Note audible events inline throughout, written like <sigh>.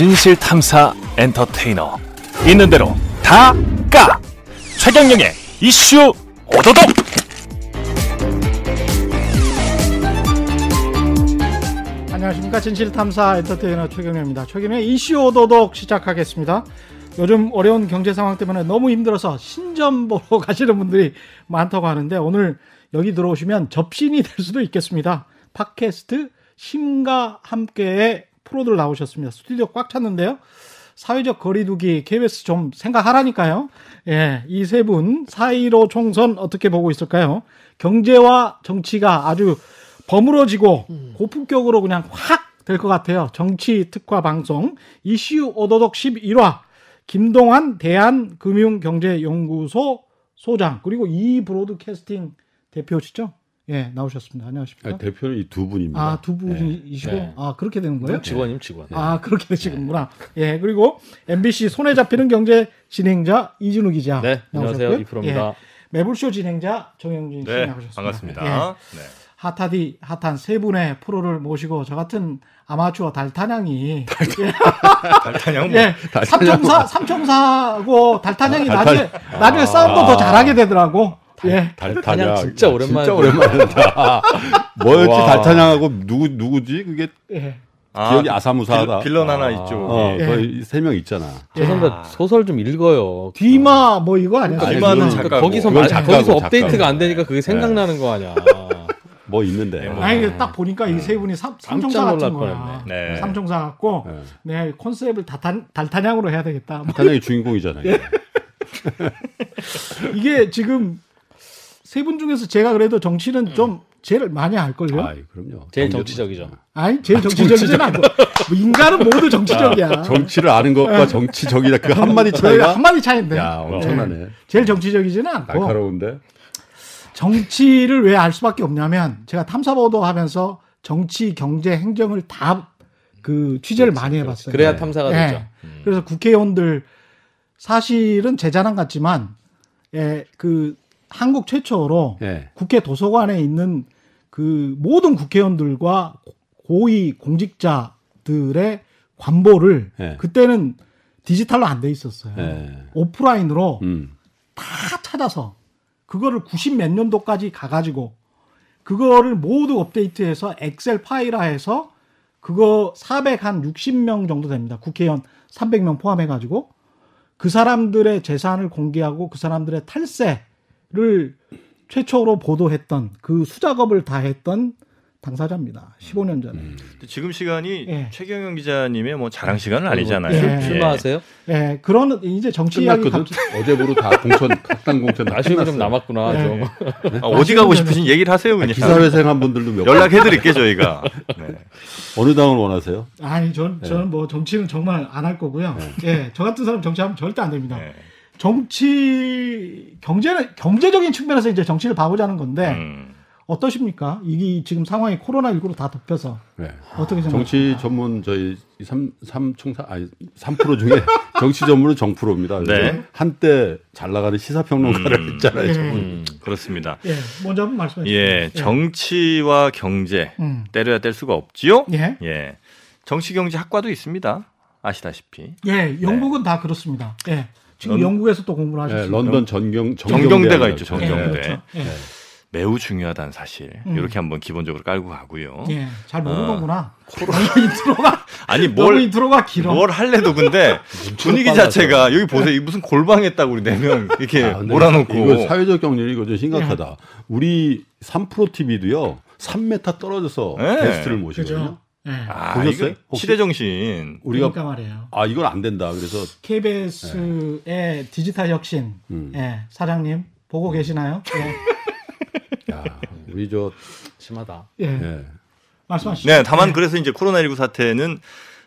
진실 탐사 엔터테이너 있는 대로 다 까. 최경영의 이슈 오도독. 안녕하십니까 진실 탐사 엔터테이너 최경영입니다. 최경영의 이슈 오도독 시작하겠습니다. 요즘 어려운 경제 상황 때문에 너무 힘들어서 신점 보러 <laughs> 가시는 분들이 많다고 하는데 오늘 여기 들어오시면 접신이 될 수도 있겠습니다. 팟캐스트 심과 함께의 프로들 나오셨습니다. 스튜디오 꽉 찼는데요. 사회적 거리두기 KBS 좀 생각하라니까요. 예, 이 세 분 사이로 총선 어떻게 보고 있을까요? 경제와 정치가 아주 버무러지고 고품격으로 그냥 확 될 것 같아요. 정치 특화 방송 이슈 오도독 11화 김동환 대한금융경제연구소 소장 그리고 이 브로드캐스팅 대표시죠? 예, 나오셨습니다. 안녕하십니까? 아니, 대표는 이 두 분입니다. 아, 두 분이시고 네. 아, 그렇게 되는 거예요? 직원임 직원. 아, 그렇게 되시는구나. 예, 그리고 MBC 손에 잡히는 경제 진행자 이진우 기자. 네, 안녕하세요. 나오셨고요. 이프로입니다. 예, 매불쇼 진행자 정영진 씨 네, 나오셨습니다. 반갑습니다. 예, 네. 핫하디 핫한 세 분의 프로를 모시고 저 같은 아마추어 달타냥이 달타냥 예, 삼총사 삼총사고 달타냥이 나중에 나중에 싸움도 더 잘하게 되더라고. 예. 달타냥 진짜 오랜만에 진짜 오랜만이다. <laughs> 뭐였지 와. 달타냥하고 누구 누구지? 그게 예. 기억이 아사무사하다. 빌, 런 하나 있죠. 어, 예. 거의 세명 있잖아. 저 선배 소설 좀 읽어요. 디마 뭐 이거 아니야? 아니, 그거는 디마는 작가- 작가고. 거기서 말, 작가고, 거기서 작가고. 업데이트가 안 되니까 그게 생각나는 거 아니야. <laughs> 뭐 있는데. 뭐. 아니 딱 보니까 이 세 분이 삼, 삼총사 같은 거야. 네. 삼총사 같고 네. 네 컨셉을 달타, 달타냥으로 해야 되겠다. 뭐 달타냥이 주인공이잖아요. 예. <laughs> 이게 지금 세 분 중에서 제가 그래도 정치는 좀 제일 많이 할걸요? 아이, 그럼요. 제일 정치적이죠. 아니, 제일 정치적이진 않고. 뭐 인간은 모두 정치적이야. 정치를 아는 것과 정치적이다 그 한마디 차이가 한마디 차이인데. 야, 엄청나네. 제일 정치적이지는 않고. 날카로운데. 정치를 왜 알 수밖에 없냐면 제가 탐사보도 하면서 정치, 경제, 행정을 다 그 취재를 많이 해봤어요. 그래야 탐사가 예. 되죠. 그래서 국회의원들 사실은 제 자랑 같지만 예, 그 한국 최초로 예. 국회 도서관에 있는 그 모든 국회의원들과 고위 공직자들의 관보를 예. 그때는 디지털로 안 돼 있었어요. 예. 오프라인으로 음. 다 찾아서 그거를 90 몇 년도까지 가가지고 그거를 모두 업데이트해서 엑셀 파일화해서 그거 460명 정도 됩니다. 국회의원 300명 포함해가지고 그 사람들의 재산을 공개하고 그 사람들의 탈세 를 최초로 보도했던 그 수작업을 다 했던 당사자입니다. 15년 전에. 근데 지금 시간이 예. 최경영 기자님의 뭐 자랑 시간은 아니잖아요. 예. 예. 출마하세요? 예, 그런 이제 정치 이야기 끝났거든. 갑자기 어제부로 다 공천, 각당 공천 다 아쉬움이 좀. 남았구나. 네. 좀. 아, 어디 가고 싶으신 얘기를 하세요 그냥. 기사회생한 분들도 몇 분. 연락해 드릴게 저희가. 네. 어느 당을 원하세요? 아니, 전, 저는 뭐 정치는 정말 안 할 거고요. 예, 저 같은 사람 정치하면 절대 안 됩니다. 네. 정치, 경제는, 경제적인 측면에서 이제 정치를 봐보자는 건데, 음. 어떠십니까? 이게 지금 상황이 코로나 19로 다 덮여서. 네. 어떻게 생각하세요? 정치 전문 저희 삼 삼총사 아니 3프로 중에 <laughs> 정치 전문은 정프로입니다. 네. 한때 잘 나가는 시사평론가를 음. 했잖아요. 예. 음. 그렇습니다. 예, 먼저 한번 말씀해 주세요. 예, 정치와 경제 음. 때려야 뗄 수가 없지요. 예. 예, 정치 경제 학과도 있습니다. 아시다시피 예, 영국은 다 그렇습니다. 예. 지금 런- 영국에서 또 공부를 네, 하셨습니다. 런던 전경 정경대 가 있죠, 예, 정경대. 그렇죠. 예. 매우 중요하다는 사실 음. 이렇게 한번 기본적으로 깔고 가고요. 예, 잘 어. 모르는구나. 코로나 <laughs> intro가, 아니 너무 뭘 intro가 길어. 뭘 할래도 근데 <laughs> 분위기. 자체가 여기 보세요. 이 무슨 골방에다가 우리 네명 이렇게 아, 몰아놓고 이거 사회적 경륜이 이거 좀 예. 심각하다. 우리 3프로 TV도요. 3m 떨어져서 네. 게스트를 모시거든요. 그죠? 예. 아, 보셨어요? 시대 정신. 우리가 그러니까 말이에요. 아 이건 안 된다. 그래서 KBS의 디지털 혁신 음. 예, 사장님 보고 계시나요? <laughs> 야, 우리 저 심하다. 예, 예. 예. 말씀하시죠. 네, 다만 그래서 이제 코로나19 사태는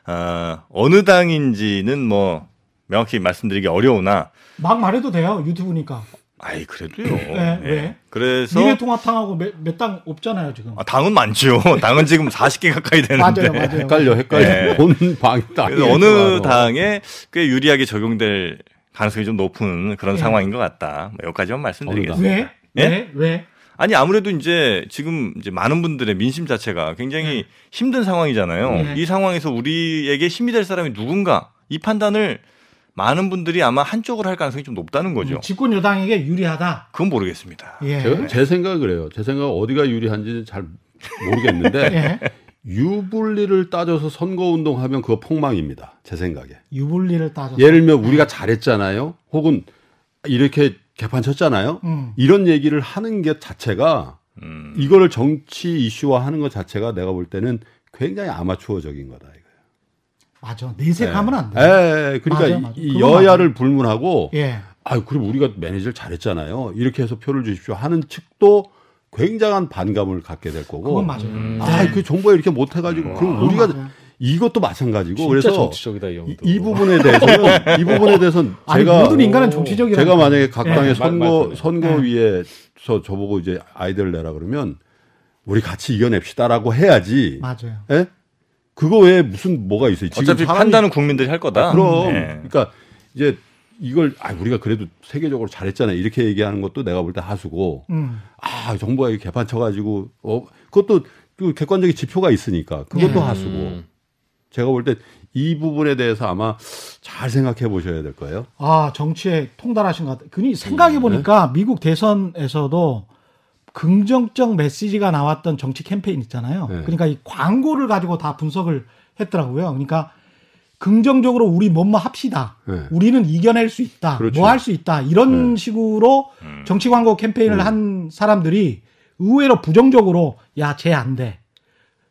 어, 어느 당인지는 뭐 명확히 말씀드리기 어려우나 막 말해도 돼요. 유튜브니까. 아이 그래도요. 네, 예. 왜? 그래서 미래통합당하고 몇 당 없잖아요 지금. 아, 당은 많죠. <laughs> 당은 지금 40개 가까이 되는데. 맞아요, 맞아요. 헷갈려, 헷갈려. <laughs> 네. 본 방이 딱. 그래서 어느 당에 꽤 유리하게 적용될 가능성이 좀 높은 그런 예. 상황인 것 같다. 뭐 여기까지만 말씀드리겠습니다. 왜? 예? 왜? 왜? 아니 아무래도 이제 지금 이제 많은 분들의 민심 자체가 굉장히 힘든 상황이잖아요. 네. 이 상황에서 우리에게 힘이 될 사람이 누군가 이 판단을 많은 분들이 아마 한쪽으로 할 가능성이 좀 높다는 거죠. 집권 여당에게 유리하다. 그건 모르겠습니다. 예. 제가 제 생각은 그래요. 제 생각 어디가 유리한지는 잘 모르겠는데 <laughs> 예. 유불리를 따져서 선거 운동하면 그거 폭망입니다. 제 생각에. 유불리를 따져. 예를 들면 우리가 잘했잖아요. 혹은 이렇게 개판 쳤잖아요. 음. 이런 얘기를 하는 게 자체가 음. 이거를 정치 이슈화 하는 것 자체가 내가 볼 때는 굉장히 아마추어적인 거다. 맞아. 내색하면 안 돼. 예, 예, 그러니까 맞아, 이- 맞아. 이 여야를 불문하고 예. 아유, 그럼 우리가 매니저를 잘했잖아요. 이렇게 해서 표를 주십시오 하는 측도 굉장한 반감을 갖게 될 거고. 그건 맞아요. 음. 아, 그 정부가 이렇게 못 해가지고 그럼 그건 우리가 맞아요. 이것도 마찬가지고 진짜 그래서 정치적이다 이 이, 부분에 대해서는 <laughs> 이 부분에 대해서는 아니, 제가 모든 인간은 정치적이라. 제가 만약에 각 예. 당의 말- 선거 말씀해. 선거위에서 저보고 이제 아이디어를 내라 그러면 우리 같이 이겨냅시다라고 해야지. 맞아요. 예? 그거 외에 무슨 뭐가 있어요? 지금 어차피 상황이- 판단은 국민들이 할 거다. 아, 그럼 네. 그러니까 이제 이걸 아 우리가 그래도 세계적으로 잘했잖아요. 이렇게 얘기하는 것도 내가 볼 때 하수고 음. 아 정부가 이렇게 개판 쳐가지고 어 그것도 그 객관적인 지표가 있으니까 그것도 예. 하수고 음. 제가 볼 때 이 부분에 대해서 아마 잘 생각해 보셔야 될 거예요. 아, 정치에 통달하신 것 같아요. 그니 생각해 보니까 네. 미국 대선에서도 긍정적 메시지가 나왔던 정치 캠페인 있잖아요. 네. 그러니까 이 광고를 가지고 다 분석을 했더라고요. 그러니까 긍정적으로 우리 뭐뭐 합시다. 네. 우리는 이겨낼 수 있다. 그렇죠. 뭐할 수 있다. 이런 식으로 음. 정치 광고 캠페인을 음. 한 사람들이 의외로 부정적으로 야, 쟤 안 돼.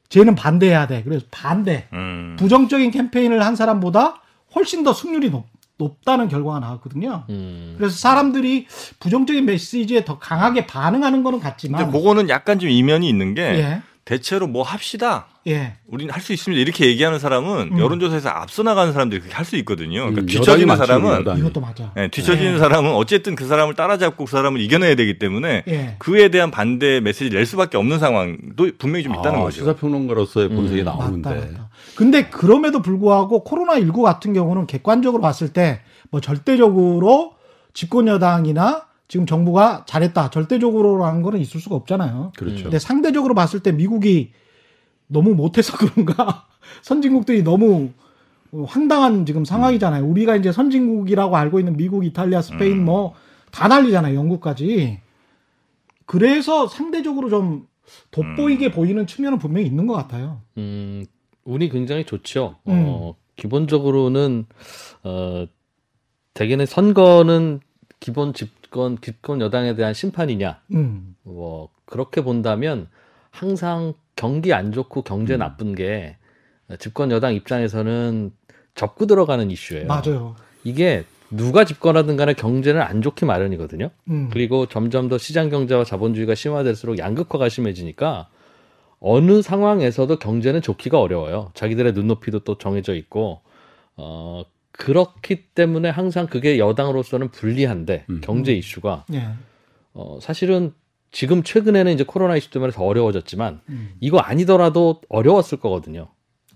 쟤는 반대해야 돼. 그래서 반대. 음. 부정적인 캠페인을 한 사람보다 훨씬 더 승률이 높, 높다는 결과가 나왔거든요. 음. 그래서 사람들이 부정적인 메시지에 더 강하게 반응하는 거는 같지만 근데 그거는 약간 좀 이면이 있는 게 예. 대체로 뭐 합시다. 예. 우리는 할 수 있습니다. 이렇게 얘기하는 사람은 음. 여론조사에서 앞서 나가는 사람들이 그렇게 할 수 있거든요. 그러니까 음, 뒤처지는 사람은 여당이. 이것도 맞아. 예, 뒤처지는 네. 사람은 어쨌든 그 사람을 따라잡고 그 사람을 이겨내야 되기 때문에 예. 그에 대한 반대 메시지를 낼 수밖에 없는 상황도 분명히 좀 있다는 아, 거죠. 시사평론가로서의 본색이 음. 나오는데 맞다, 맞다. 근데 그럼에도 불구하고 코로나19 같은 경우는 객관적으로 봤을 때 뭐 절대적으로 집권 여당이나 지금 정부가 잘했다. 절대적으로라는 거는 있을 수가 없잖아요. 그렇죠. 근데 상대적으로 봤을 때 미국이 너무 못해서 <laughs> 그런가 선진국들이 너무 황당한 지금 상황이잖아요. 우리가 이제 선진국이라고 알고 있는 미국, 이탈리아, 스페인 음. 뭐다 난리잖아요. 영국까지. 그래서 상대적으로 좀 돋보이게 음. 보이는 측면은 분명히 있는 것 같아요. 음, 운이 굉장히 좋죠. 음. 어, 기본적으로는 어, 대개는 선거는 기본 집권 집권 여당에 대한 심판이냐. 음. 뭐 그렇게 본다면 항상 경기 안 좋고 경제 음. 나쁜 게 집권 여당 입장에서는 접고 들어가는 이슈예요. 맞아요. 이게 누가 집권하든 간에 경제는 안 좋기 마련이거든요. 음. 그리고 점점 더 시장 경제와 자본주의가 심화될수록 양극화가 심해지니까 어느 상황에서도 경제는 좋기가 어려워요. 자기들의 눈높이도 또 정해져 있고 어 그렇기 때문에 항상 그게 여당으로서는 불리한데 음. 경제 이슈가 예. 어 사실은 지금 최근에는 이제 코로나 이슈 때문에 더 어려워졌지만 음. 이거 아니더라도 어려웠을 거거든요.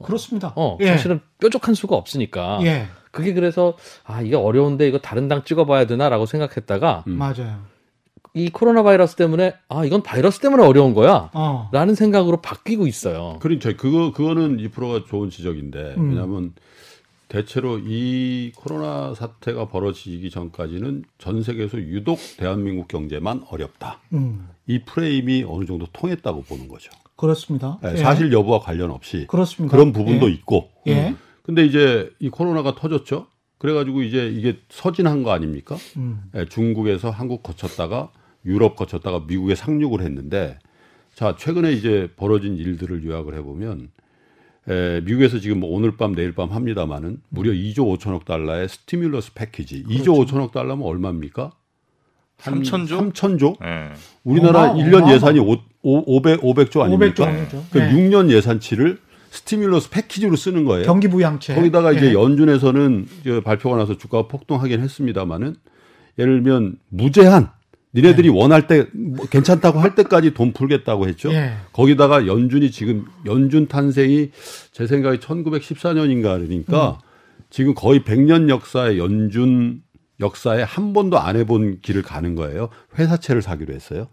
그렇습니다. 어 예. 사실은 뾰족한 수가 없으니까 예. 그게 그래서 아 이게 어려운데 이거 다른 당 찍어봐야 되나라고 생각했다가 음. 맞아요. 이 코로나 바이러스 때문에 아 이건 바이러스 때문에 어려운 거야. 어. 라는 생각으로 바뀌고 있어요. 그러니까 그거 그거는 이 프로가 좋은 지적인데 음. 왜냐하면 대체로 이 코로나 사태가 벌어지기 전까지는 전 세계에서 유독 대한민국 경제만 어렵다. 음. 이 프레임이 어느 정도 통했다고 보는 거죠. 그렇습니다. 예, 예. 사실 여부와 관련 없이 그렇습니다. 그런 부분도 예. 있고. 예. 근데 이제 이 코로나가 터졌죠. 그래가지고 이제 이게 서진한 거 아닙니까? 음. 예, 중국에서 한국 거쳤다가 유럽 거쳤다가 미국에 상륙을 했는데 자 최근에 이제 벌어진 일들을 요약을 해보면 에, 미국에서 지금 뭐 오늘 밤 내일 밤 합니다마는 무려 2조 5천억 달러의 스티뮬러스 패키지 2조 5천억 달러면 얼마입니까? 한 3천조? 3천조? 예. 우리나라 어마- 1년 어마어마. 예산이 5, 500, 500조 아닙니까? 500조. 그 네. 6년 예산치를 스티뮬러스 패키지로 쓰는 거예요. 경기 부양체. 거기다가 이제 예. 연준에서는 이제 발표가 나서 주가가 폭등하긴 했습니다만은 예를 들면 무제한 니네들이 원할 때 뭐 괜찮다고 할 때까지 돈 풀겠다고 했죠. 예. 거기다가 연준이 지금 연준 탄생이 제 생각에 1914년인가 그러니까 지금 거의 100년 역사의 연준 역사에 한 번도 안 해본 길을 가는 거예요. 회사채를 사기로 했어요.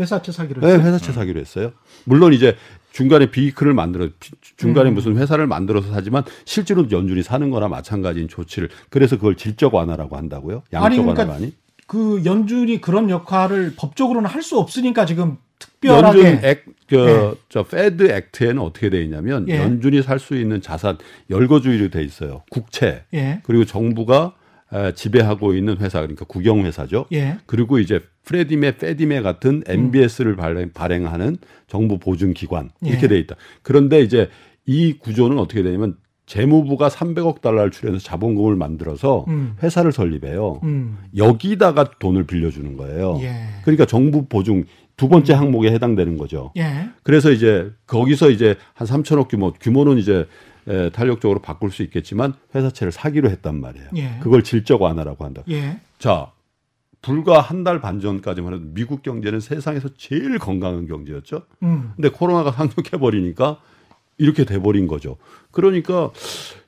회사채 사기로 네, 했어요. 회사채 사기로 했어요. 물론 이제 중간에 vehicle을 만들어 비- 중간에 음. 무슨 회사를 만들어서 사지만 실제로 연준이 사는 거나 마찬가지인 조치를 그래서 그걸 질적 완화라고 한다고요? 양적 아니, 그러니까 완화가 아니? 그 연준이 그런 역할을 법적으로는 할 수 없으니까 지금 특별하게 연준 Act, 그, 예. 저 Fed Act에는 어떻게 돼 있냐면 예. 연준이 살 수 있는 자산 열거주의로 돼 있어요. 국채 예. 그리고 정부가 에, 지배하고 있는 회사 그러니까 국영 회사죠. 예. 그리고 이제 Freddie Mac, Fannie Mae 같은 MBS를 발행, 발행 하는 정부 보증 기관 이렇게 예. 돼 있다. 그런데 이제 이 구조는 어떻게 되냐면 재무부가 300억 달러를 출연해서 자본금을 만들어서 음. 회사를 설립해요. 음. 여기다가 돈을 빌려주는 거예요. 예. 그러니까 정부 보증 두 번째 항목에 해당되는 거죠. 예. 그래서 이제 거기서 이제 한 3천억 규모 규모는 이제 에, 탄력적으로 바꿀 수 있겠지만 회사채를 사기로 했단 말이에요. 예. 그걸 질적 완화라고 한다. 예. 자, 불과 한 달 반 전까지만 해도 미국 경제는 세상에서 제일 건강한 경제였죠. 음. 근데 코로나가 <laughs> 상륙해 버리니까 이렇게 돼 버린 거죠. 그러니까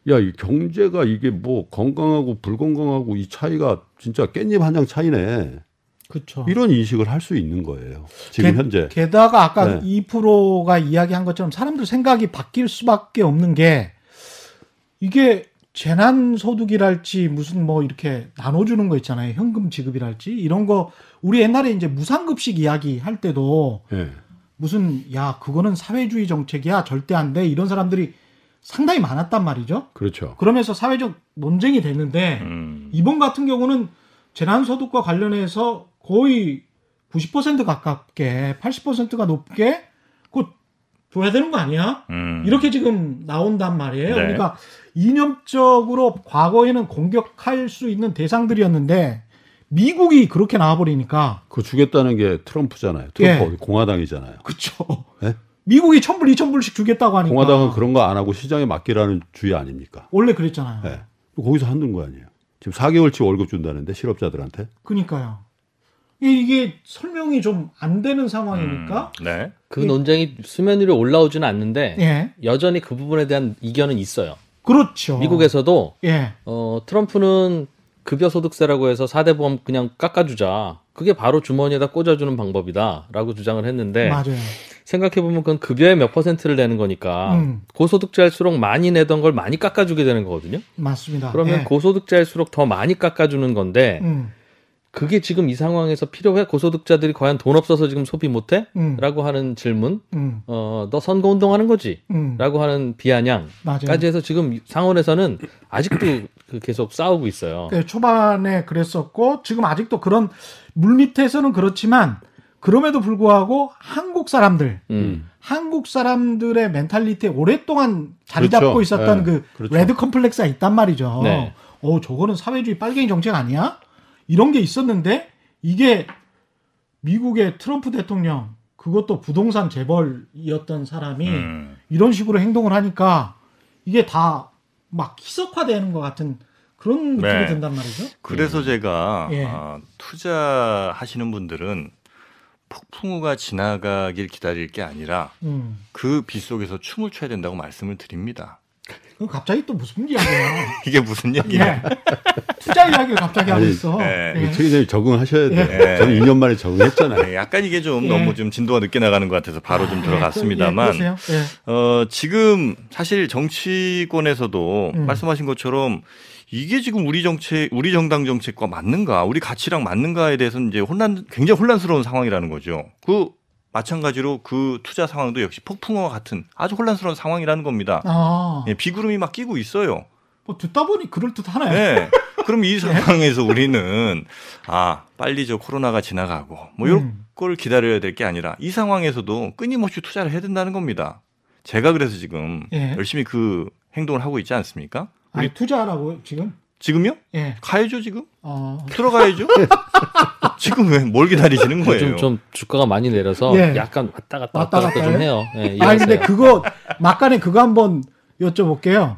야, 이 경제가 이게 뭐 건강하고 불건강하고 이 차이가 진짜 깻잎 한 장 차이네. 그렇죠. 이런 인식을 할 수 있는 거예요. 지금 게, 현재. 게다가 아까 네. 2%가 이야기한 것처럼 사람들 생각이 바뀔 수밖에 없는 게 이게 재난 소득이랄지 무슨 뭐 이렇게 나눠주는 거 있잖아요. 현금 지급이랄지 이런 거 우리 옛날에 이제 무상급식 이야기 할 때도 예. 무슨 야 그거는 사회주의 정책이야 절대 안 돼 이런 사람들이 상당히 많았단 말이죠. 그렇죠. 그러면서 사회적 논쟁이 됐는데 음. 이번 같은 경우는 재난 소득과 관련해서 거의 90% 가깝게 80%가 높게 그 줘야 되는 거 아니야? 음. 이렇게 지금 나온단 말이에요. 네. 그러니까 이념적으로 과거에는 공격할 수 있는 대상들이었는데 미국이 그렇게 나와버리니까 그거 주겠다는 게 트럼프잖아요. 트럼프 예. 공화당이잖아요. 그쵸. 네? 미국이 천불 이천 불씩 주겠다고 하니까 공화당은 그런 거 안 하고 시장에 맡기라는 주의 아닙니까? 원래 그랬잖아요. 예. 거기서 한는 거 아니에요. 지금 4개월치 월급 준다는데 실업자들한테. 그러니까요. 이- 이게 설명이 좀 안 되는 상황이니까 음. 네. 그 논쟁이 수면 위로 올라오지는 않는데 예 여전히 그 부분에 대한 이견은 있어요. 그렇죠. 미국에서도 예 어, 트럼프는 급여 소득세라고 해서 4대 보험 그냥 깎아주자. 그게 바로 주머니에다 꽂아주는 방법이다라고 주장을 했는데 맞아요. 생각해보면 그건 급여의 몇 퍼센트를 내는 거니까 음. 고소득자일수록 많이 내던 걸 많이 깎아주게 되는 거거든요. 맞습니다. 그러면 예. 고소득자일수록 더 많이 깎아주는 건데 음, 그게 지금 이 상황에서 필요해? 고소득자들이 과연 돈 없어서 지금 소비 못해? 음, 라고 하는 질문. 음, 어, 너 선거 운동하는 거지? 음, 라고 하는 비아냥까지 맞아요. 해서 지금 상원에서는 아직도 그 계속 싸우고 있어요. 그 초반에 그랬었고 지금 아직도 그런 물밑에서는 그렇지만 그럼에도 불구하고 한국 사람들, 음. 한국 사람들의 mentality에 오랫동안 자리 그렇죠. 잡고 있었던 네, 그 그렇죠. 레드 컴플렉스가 있단 말이죠. 네. 어, 저거는 사회주의 빨갱이 정책 아니야? 이런 게 있었는데 이게 미국의 트럼프 대통령 그것도 부동산 재벌이었던 사람이 음. 이런 식으로 행동을 하니까 이게 다 막 희석화되는 것 같은 그런 느낌이 네. 든단 말이죠. 그래서 제가 예. 아, 투자하시는 분들은 폭풍우가 지나가길 기다릴 게 아니라 음. 그 빗 속에서 춤을 춰야 된다고 말씀을 드립니다. 그럼 갑자기 또 무슨 이야기야? <laughs> 이게 무슨 얘기야? 예. 투자 이야기를 갑자기 하고 있어. 예. 예. 최 기자님 적응하셔야 돼요. 예. 저는 2년 만에 적응했잖아요. 네, 약간 이게 좀 예. 너무 좀 진도가 늦게 나가는 것 같아서 바로 좀 예, 들어갔습니다만 예? 예. 어, 지금 사실 정치권에서도 음. 말씀하신 것처럼 이게 지금 우리 정책, 우리 정당 정책과 맞는가, 우리 가치랑 맞는가에 대해서는 이제 혼란, 굉장히 혼란스러운 상황이라는 거죠. 그 마찬가지로 그 투자 상황도 역시 폭풍우와 같은 아주 혼란스러운 상황이라는 겁니다. 아, 예, 비구름이 막 끼고 있어요. 뭐 듣다 보니 그럴 듯하네. 네. <laughs> 그럼 이 상황에서 우리는 아 빨리 저 코로나가 지나가고 뭐 이런 음. 걸 기다려야 될 게 아니라 이 상황에서도 끊임없이 투자를 해야 된다는 겁니다. 제가 그래서 지금 예. 열심히 그 행동을 하고 있지 않습니까? 우리 아니 투자하라고 지금? 지금요? 예. 가야죠 지금? 어. 들어가야죠. <laughs> 지금 왜 뭘 기다리시는 거예요? 요즘 좀 주가가 많이 내려서 예. 약간 왔다 갔다 왔다 왔다 갔다 갔다 좀 해요? 예, 아니 근데. 그거 막간에 그거 한번 여쭤볼게요.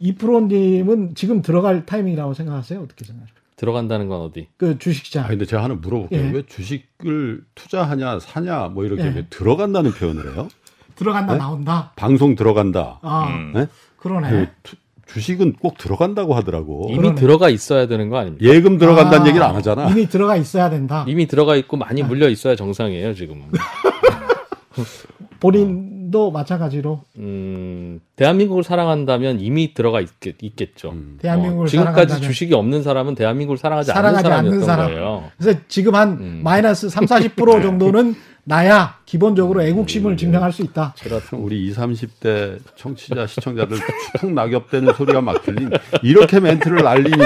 이프로님은 지금 들어갈 타이밍이라고 생각하세요? 어떻게 생각하세요? 들어간다는 건 어디? 그 주식시장. 아 근데 제가 하나 물어볼게요. 예. 왜 주식을 투자하냐 사냐 뭐 이렇게 예. 왜 들어간다는 표현을 해요? 들어간다 네? 나온다. 방송 들어간다. 아 음. 네? 그러네. 그 투- 주식은 꼭 들어간다고 하더라고. 이미 그러네. 들어가 있어야 되는 거 아닙니까? 예금 들어간다는 아, 얘기를 안 하잖아. 이미 들어가 있어야 된다. 이미 들어가 있고 많이 물려 있어야 정상이에요 지금. <laughs> 본인도 마찬가지로 음, 대한민국을 사랑한다면 이미 들어가 있겠, 있겠죠. 음. 대한민국을 어, 지금까지 사랑한다면. 주식이 없는 사람은 대한민국을 사랑하지, 사랑하지 않는 않는 사람이었던 사람. 거예요. 그래서 지금 한 음. 마이너스 3, 40% 정도는 <laughs> 나야 기본적으로 애국심을 증명할 수 있다. 그렇죠. 우리 20, 30대 청취자, 시청자들 축 낙엽되는 소리가 막 들린 이렇게 멘트를 날리니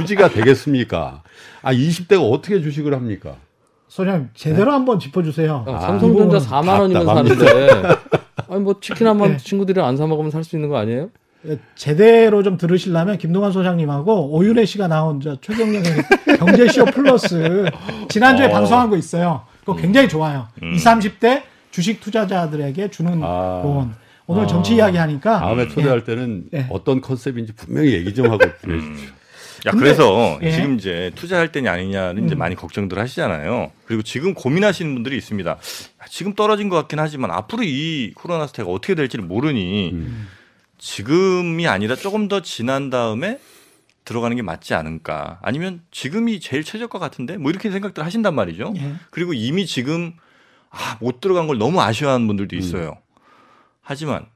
유지가 되겠습니까? 아, 20대가 어떻게 주식을 합니까? 소장님 제대로 한번 짚어주세요. 형, 아, 삼성전자 이 4만 원이면. 사는데 <laughs> 아니 뭐 치킨 한번 네. 친구들이랑 안 사 먹으면 살 수 있는 거 아니에요? 제대로 좀 들으시려면 김동환 소장님하고 오윤혜 씨가 나온 저 최경영의 경제쇼 플러스 지난주에 어. 방송한 거 있어요. 그거 굉장히 좋아요. 20, 30대 주식 투자자들에게 주는 아. 조언. 오늘 아. 정치 이야기 하니까 다음에 초대할 때는 예. 어떤 컨셉인지 분명히 얘기 좀 하고 해주십시오. 야, 근데- 그래서 예. 지금 이제 투자할 때냐 아니냐는 이제 음. 많이 걱정들 하시잖아요. 그리고 지금 고민하시는 분들이 있습니다. 야, 지금 떨어진 것 같긴 하지만 앞으로 이 코로나 사태가 어떻게 될지를 모르니 음. 지금이 아니라 조금 더 지난 다음에 들어가는 게 맞지 않을까. 아니면 지금이 제일 최저가 같은데 뭐 이렇게 생각들 하신단 말이죠. 예. 그리고 이미 지금 아, 못 들어간 걸 너무 아쉬워하는 분들도 있어요. 하지만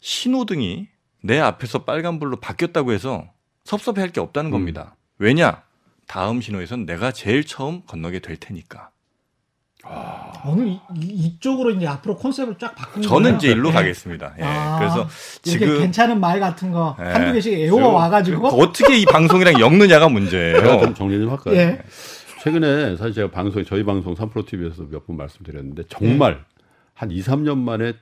신호등이 내 앞에서 빨간불로 바뀌었다고 해서 섭섭해할 게 없다는 음. 겁니다. 왜냐? 다음 신호에선 내가 제일 처음 건너게 될 테니까. 오늘 이, 이- 이쪽으로 이제 앞으로 컨셉을 쫙 바꾼 저는 거예요. 이제 일로 예. 가겠습니다. 예. 아, 그래서 지금 괜찮은 말 같은 거 예. 한두 개씩 애워 와가지고 어떻게 이 방송이랑 엮느냐가 제가 문제예요. 좀 정리 좀 할까요? 예. 최근에 사실 제가 방송 저희 방송 3프로 TV에서 몇 번 말씀드렸는데 정말 한 2, 3년 만에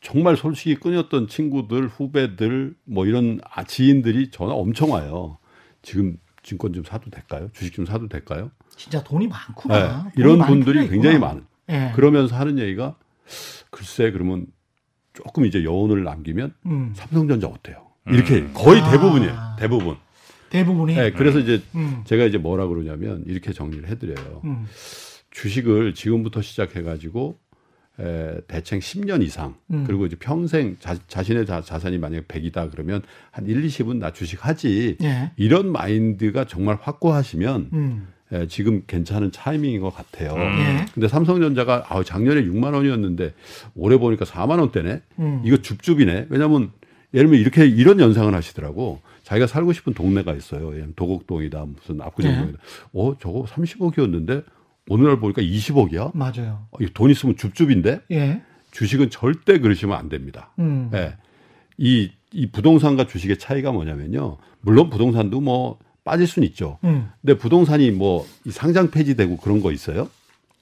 정말 솔직히 끊였던 친구들, 후배들 뭐 이런 아, 지인들이 전화 엄청 와요. 지금 증권 좀 사도 될까요? 주식 좀 사도 될까요? 진짜 돈이 많구나. 네, 돈이 이런 분들이. 굉장히 많은. 예. 그러면서 하는 얘기가 글쎄 그러면 조금 이제 여운을 남기면 음, 삼성전자 어때요? 이렇게 거의 아. 대부분이에요. 대부분. 대부분이. 네, 그래서 이제 음, 제가 이제 뭐라 그러냐면 이렇게 정리를 해드려요. 음, 주식을 지금부터 시작해가지고 에, 대충 10년 이상 음. 그리고 이제 평생 자, 자신의 자, 자산이 만약에 100이다 그러면 한 1, 20은 나 주식 하지 예. 이런 마인드가 정말 확고하시면 음, 에, 지금 괜찮은 타이밍인 것 같아요. 음. 예. 근데 삼성전자가 아, 작년에 6만 원이었는데 올해 보니까 4만 원대네. 음. 이거 줍줍이네. 왜냐면 예를 들면 이렇게 이런 연상을 하시더라고. 자기가 살고 싶은 동네가 있어요. 도곡동이다 무슨 압구정동이다. 어 저거 30억이었는데 오늘날 보니까 20억이야. 맞아요. 어, 이거 돈 있으면 줍줍인데 예. 주식은 절대 그러시면 안 됩니다. 음. 예. 이, 이 부동산과 주식의 차이가 뭐냐면요. 물론 부동산도 뭐 빠질 수는 있죠. 음. 근데 부동산이 뭐이 상장 폐지되고 그런 거 있어요?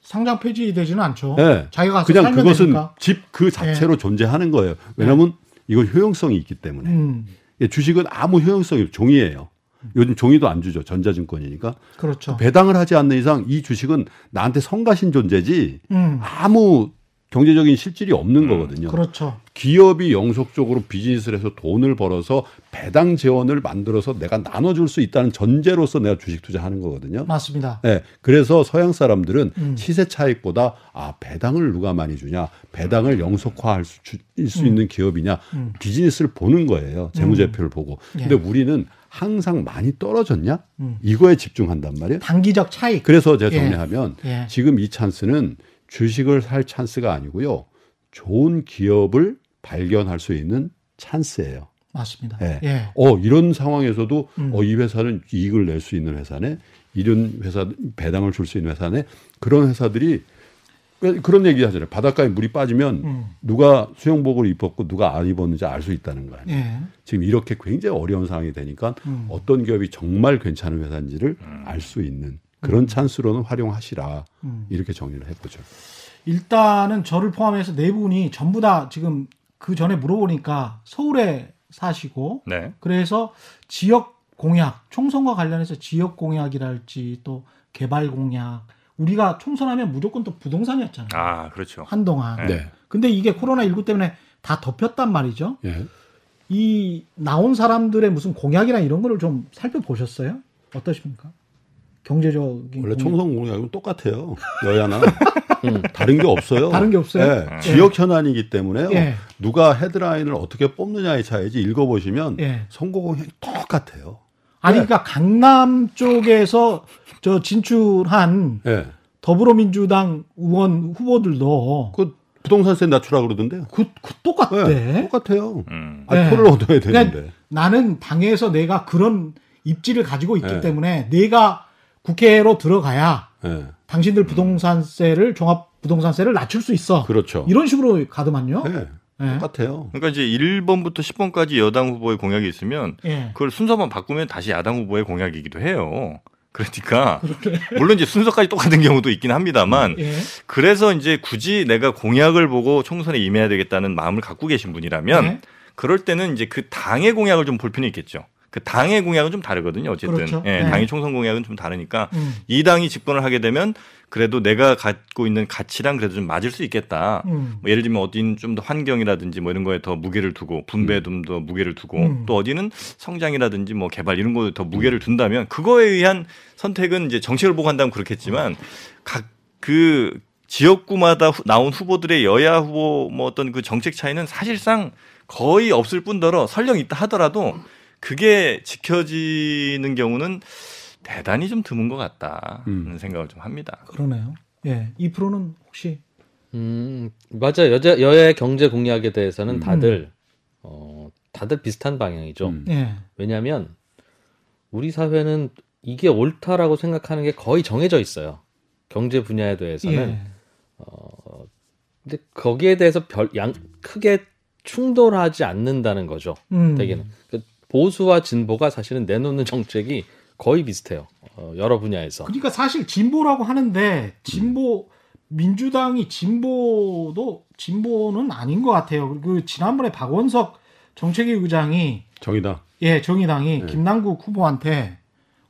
상장 폐지되지는 않죠. 네. 자기가 그냥 그것은. 집 그 자체로 존재하는 거예요. 왜냐하면 이건 효용성이 있기 때문에. 음, 예, 주식은 아무 효용성이 없- 종이에요. 요즘 종이도 안 주죠. 전자증권이니까. 그렇죠. 배당을 하지 않는 이상 이 주식은 나한테 성가신 존재지 음, 아무 경제적인 실질이 없는 거거든요. 그렇죠. 기업이 영속적으로 비즈니스를 해서 돈을 벌어서 배당 재원을 만들어서 내가 나눠줄 수 있다는 전제로서 내가 주식 투자하는 거거든요. 맞습니다. 네, 그래서 서양 사람들은 음. 시세 차익보다 아 배당을 누가 많이 주냐, 배당을 영속화할 수, 주- 수 있는 기업이냐 음. 비즈니스를 보는 거예요. 재무제표를 보고. 예. 근데 우리는 항상 많이 떨어졌냐 음. 이거에 집중한단 말이에요. 단기적 차익. 그래서 제가 예. 정리하면 예. 지금 이 찬스는 주식을 살 찬스가 아니고요, 좋은 기업을 발견할 수 있는 찬스예요. 맞습니다. 예. 예. 어 이런 상황에서도 음. 어, 이 회사는 이익을 낼 수 있는 회사네 이런 회사 배당을 줄 수 있는 회사네 그런 회사들이 왜 그런 얘기 하잖아요 바닷가에 물이 빠지면 음. 누가 수영복을 입었고 누가 안 입었는지 알 수 있다는 거 아니에요 예. 지금 이렇게 굉장히 어려운 상황이 되니까 음. 어떤 기업이 정말 괜찮은 회사인지를 알 수 있는 그런 찬스로는 활용하시라 음. 이렇게 정리를 해보죠 일단은 저를 포함해서 네 분이 전부 다 지금 그 전에 물어보니까 서울에 사시고 네. 그래서 지역 공약, 총선과 관련해서 지역 공약이랄지 또 개발 공약 우리가 총선하면 무조건 또 부동산이었잖아요. 아, 그렇죠. 한동안. 네. 근데 이게 코로나 19 때문에 다 덮였단 말이죠. 예. 이 나온 사람들의 무슨 공약이나 이런 거를 좀 살펴보셨어요? 어떠십니까? 경제적인 원래 공약. 총선 공약은 똑같아요 여야나 <laughs> 음. 다른 게 없어요. 다른 게 없어요? 예, 지역 현안이기 때문에요. 예. 누가 헤드라인을 어떻게 뽑느냐의 차이지 읽어보시면 예. 선거 공약이 똑같아요. 아니 그러니까 강남 쪽에서 저 진출한 예. 더불어민주당 의원 후보들도 그 부동산세 낮추라 그러던데요. 그, 그 똑같대. 예, 똑같아요. 음. 아, 네. 표를 얻어야 되는데. 그러니까 나는 당에서 내가 그런 입지를 가지고 있기 네. 때문에 내가 국회로 들어가야 예, 당신들 부동산세를 종합 부동산세를 낮출 수 있어. 그렇죠. 이런 식으로 가더만요. 예, 예. 똑같아요. 그러니까 이제 1번부터 10번까지 여당 후보의 공약이 있으면 예. 그걸 순서만 바꾸면 다시 야당 후보의 공약이기도 해요. 그러니까 물론 이제 순서까지 똑같은 경우도 있긴 합니다만 예. 그래서 이제 굳이 내가 공약을 보고 총선에 임해야 되겠다는 마음을 갖고 계신 분이라면 네. 그럴 때는 이제 그 당의 공약을 좀 볼 필요는 있겠죠. 그 당의 공약은 좀 다르거든요. 어쨌든 그렇죠. 예, 네. 당의 총선 공약은 좀 다르니까 음. 이 당이 집권을 하게 되면 그래도 내가 갖고 있는 가치랑 그래도 좀 맞을 수 있겠다. 음. 뭐 예를 들면 어디는 좀 더 환경이라든지 뭐 이런 거에 더 무게를 두고 분배에 좀 더 무게를 두고 음. 또 어디는 성장이라든지 뭐 개발 이런 거에 더 무게를 둔다면 그거에 의한 선택은 이제 정책을 보고 한다면 그렇겠지만 각그 지역구마다 후- 나온 후보들의 여야 후보 뭐 어떤 그 정책 차이는 사실상 거의 없을 뿐더러 설령 있다 하더라도 그게 지켜지는 경우는 대단히 좀 드문 것 같다는 음. 생각을 좀 합니다. 그러네요. 예. 2%는 혹시 음, 맞아. 여자 여야의 경제 공약에 대해서는 다들 어, 다들 비슷한 방향이죠. 음. 예. 왜냐하면 우리 사회는 이게 옳다라고 생각하는 게 거의 정해져 있어요. 경제 분야에 대해서는. 예. 근데 거기에 대해서 별 양 크게 충돌하지 않는다는 거죠. 음. 대개는 그 보수와 진보가 사실은 내놓는 정책이 거의 비슷해요. 어, 여러 분야에서. 그러니까 사실 진보라고 하는데 진보 민주당이 진보도 진보는 아닌 것 같아요. 그 지난번에 박원석 정책위 의장이 정의당. 예 정의당이 네. 김남국 후보한테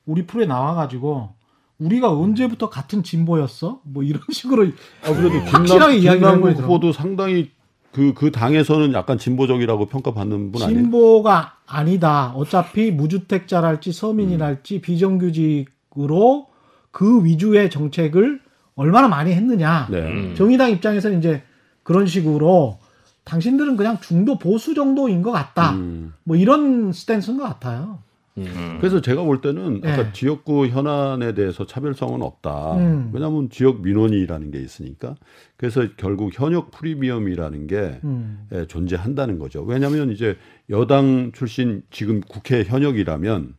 우리 프로에 나와가지고 우리가 언제부터 같은 진보였어? 뭐 이런 식으로 아, 그래도 확실하게 김남, 이야기를 김남국. 후보도 상당히 그, 그 당에서는 약간 진보적이라고 평가받는 분 아니에요? 진보가 아니다. 어차피 무주택자랄지 서민이랄지 비정규직으로 그 위주의 정책을 얼마나 많이 했느냐. 네. 음. 정의당 입장에서는 이제 그런 식으로 당신들은 그냥 중도 보수 정도인 것 같다. 음. 뭐 이런 스탠스인 것 같아요. 음. 음. 그래서 제가 볼 때는 네. 아까 지역구 현안에 대해서 차별성은 없다. 음. 왜냐하면 지역 민원이라는 게 있으니까. 그래서 결국 현역 프리미엄이라는 게 음. 예, 존재한다는 거죠. 왜냐하면 이제 여당 출신 지금 국회 현역이라면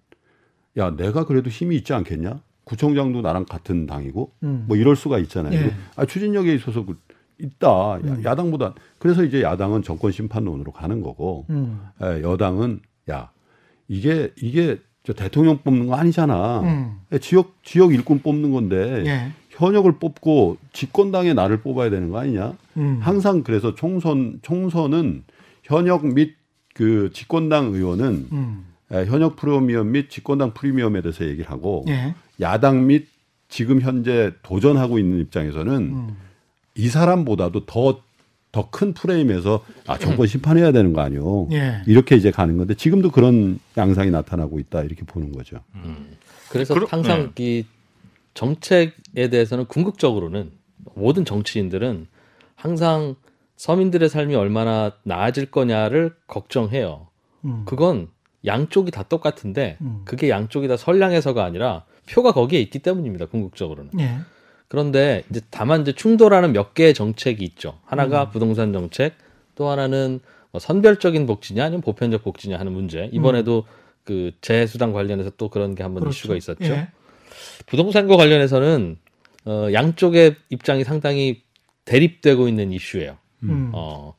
야 내가 그래도 힘이 있지 않겠냐? 구청장도 나랑 같은 당이고 음. 뭐 이럴 수가 있잖아요. 예. 아, 추진력에 있어서 그 있다. 음. 야, 당보다 그래서 이제 야당은 정권 심판론으로 가는 거고 음. 예, 여당은 야 이게 이게 저 대통령 뽑는 거 아니잖아. 음. 예, 지역 지역 일꾼 뽑는 건데 예. 현역을 뽑고 집권당의 나를 뽑아야 되는 거 아니냐? 음. 항상 그래서 총선 총선은 현역 및 그 집권당 의원은 음. 예, 현역 프리미엄 및 집권당 프리미엄에 대해서 얘기를 하고 예. 야당 및 지금 현재 도전하고 있는 입장에서는 음. 이 사람보다도 더 더 큰 프레임에서 아 정권 심판해야 되는 거 아니요? 예. 이렇게 이제 가는 건데 지금도 그런 양상이 나타나고 있다 이렇게 보는 거죠. 그래서 그러- 항상 이 정책에 대해서는 궁극적으로는 모든 정치인들은 항상 서민들의 삶이 얼마나 나아질 거냐를 걱정해요. 음. 그건 양쪽이 다 똑같은데 음. 그게 양쪽이 다 선량해서가 아니라 표가 거기에 있기 때문입니다. 궁극적으로는. 예. 그런데 이제 다만 이제 충돌하는 몇 개의 정책이 있죠. 하나가 음. 부동산 정책, 또 하나는 뭐 선별적인 복지냐 아니면 보편적 복지냐 하는 문제. 이번에도 그 재수당 관련해서 또 그런 게 한번 음. 그렇죠. 이슈가 있었죠. 예. 부동산과 관련해서는 어, 양쪽의 입장이 상당히 대립되고 있는 이슈예요. 음. 어,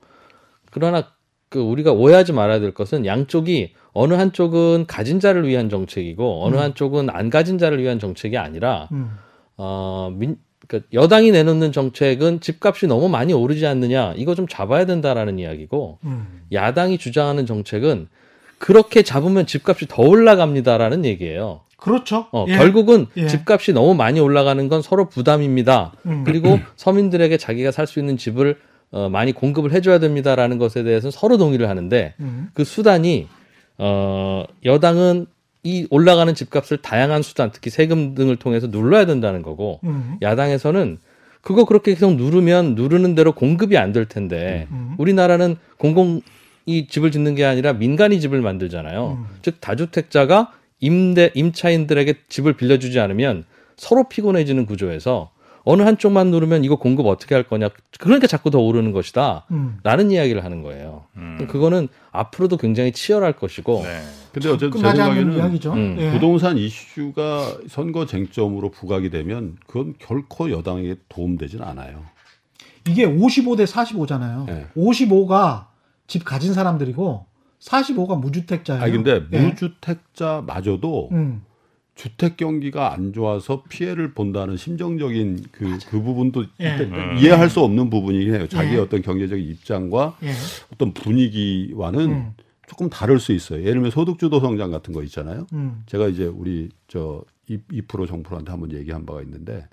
그러나 그 우리가 오해하지 말아야 될 것은 양쪽이 어느 한쪽은 가진 자를 위한 정책이고 어느 음. 한쪽은 안 가진 자를 위한 정책이 아니라 음. 어, 민, 그러니까 여당이 내놓는 정책은 집값이 너무 많이 오르지 않느냐 이거 좀 잡아야 된다라는 이야기고 음. 야당이 주장하는 정책은 그렇게 잡으면 집값이 더 올라갑니다라는 얘기예요. 그렇죠. 어, 예. 결국은 예. 집값이 너무 많이 올라가는 건 서로 부담입니다. 음. 그리고 <clears throat> 서민들에게 자기가 살 수 있는 집을 어, 많이 공급을 해줘야 됩니다라는 것에 대해서는 서로 동의를 하는데 음. 그 수단이 어, 여당은 이 올라가는 집값을 다양한 수단, 특히 세금 등을 통해서 눌러야 된다는 거고 음. 야당에서는 그거 그렇게 계속 누르면 누르는 대로 공급이 안 될 텐데 음. 우리나라는 공공 이 집을 짓는 게 아니라 민간이 집을 만들잖아요. 음. 즉 다주택자가 임대 임차인들에게 집을 빌려주지 않으면 서로 피곤해지는 구조에서 어느 한쪽만 누르면 이거 공급 어떻게 할 거냐. 그러니까 자꾸 더 오르는 것이다. 음. 라는 이야기를 하는 거예요. 음. 그거는 앞으로도 굉장히 치열할 것이고 네. 근데 어쨌든 제 생각에는 이야기죠. 음, 예. 부동산 이슈가 선거 쟁점으로 부각이 되면 그건 결코 여당에게 도움되진 않아요. 이게 55대 45잖아요. 네. 55가 집 가진 사람들이고 45가 무주택자예요. 아니 근데 예. 무주택자마저도 음. 주택 경기가 안 좋아서 피해를 본다는 심정적인 그, 그 부분도 예. 음. 이해할 수 없는 부분이긴 해요. 자기의 예. 어떤 경제적인 입장과 예. 어떤 분위기와는 음. 조금 다를 수 있어요. 예를 들면 소득주도 성장 같은 거 있잖아요. 음. 제가 이제 우리 저 2프로 정프로한테 한번 얘기한 바가 있는데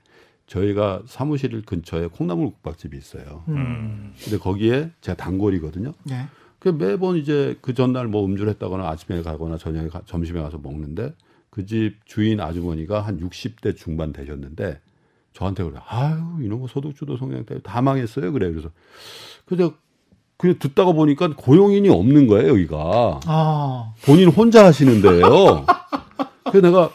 저희가 사무실 근처에 콩나물 국밥집이 있어요. 음. 근데 거기에 제가 단골이거든요. 예. 그 매번 이제 그 전날 뭐 음주를 했다거나 아침에 가거나 저녁에 가, 점심에 가서 먹는데 그 집 주인 아주머니가 한 60대 중반 되셨는데 저한테 그래. 아유, 이런 거 소득주도 성장 때문에 다 망했어요. 그래. 그래서 그래서 그 듣다가 보니까 고용인이 없는 거예요, 여기가. 아. 본인 혼자 하시는데요. 그래서 내가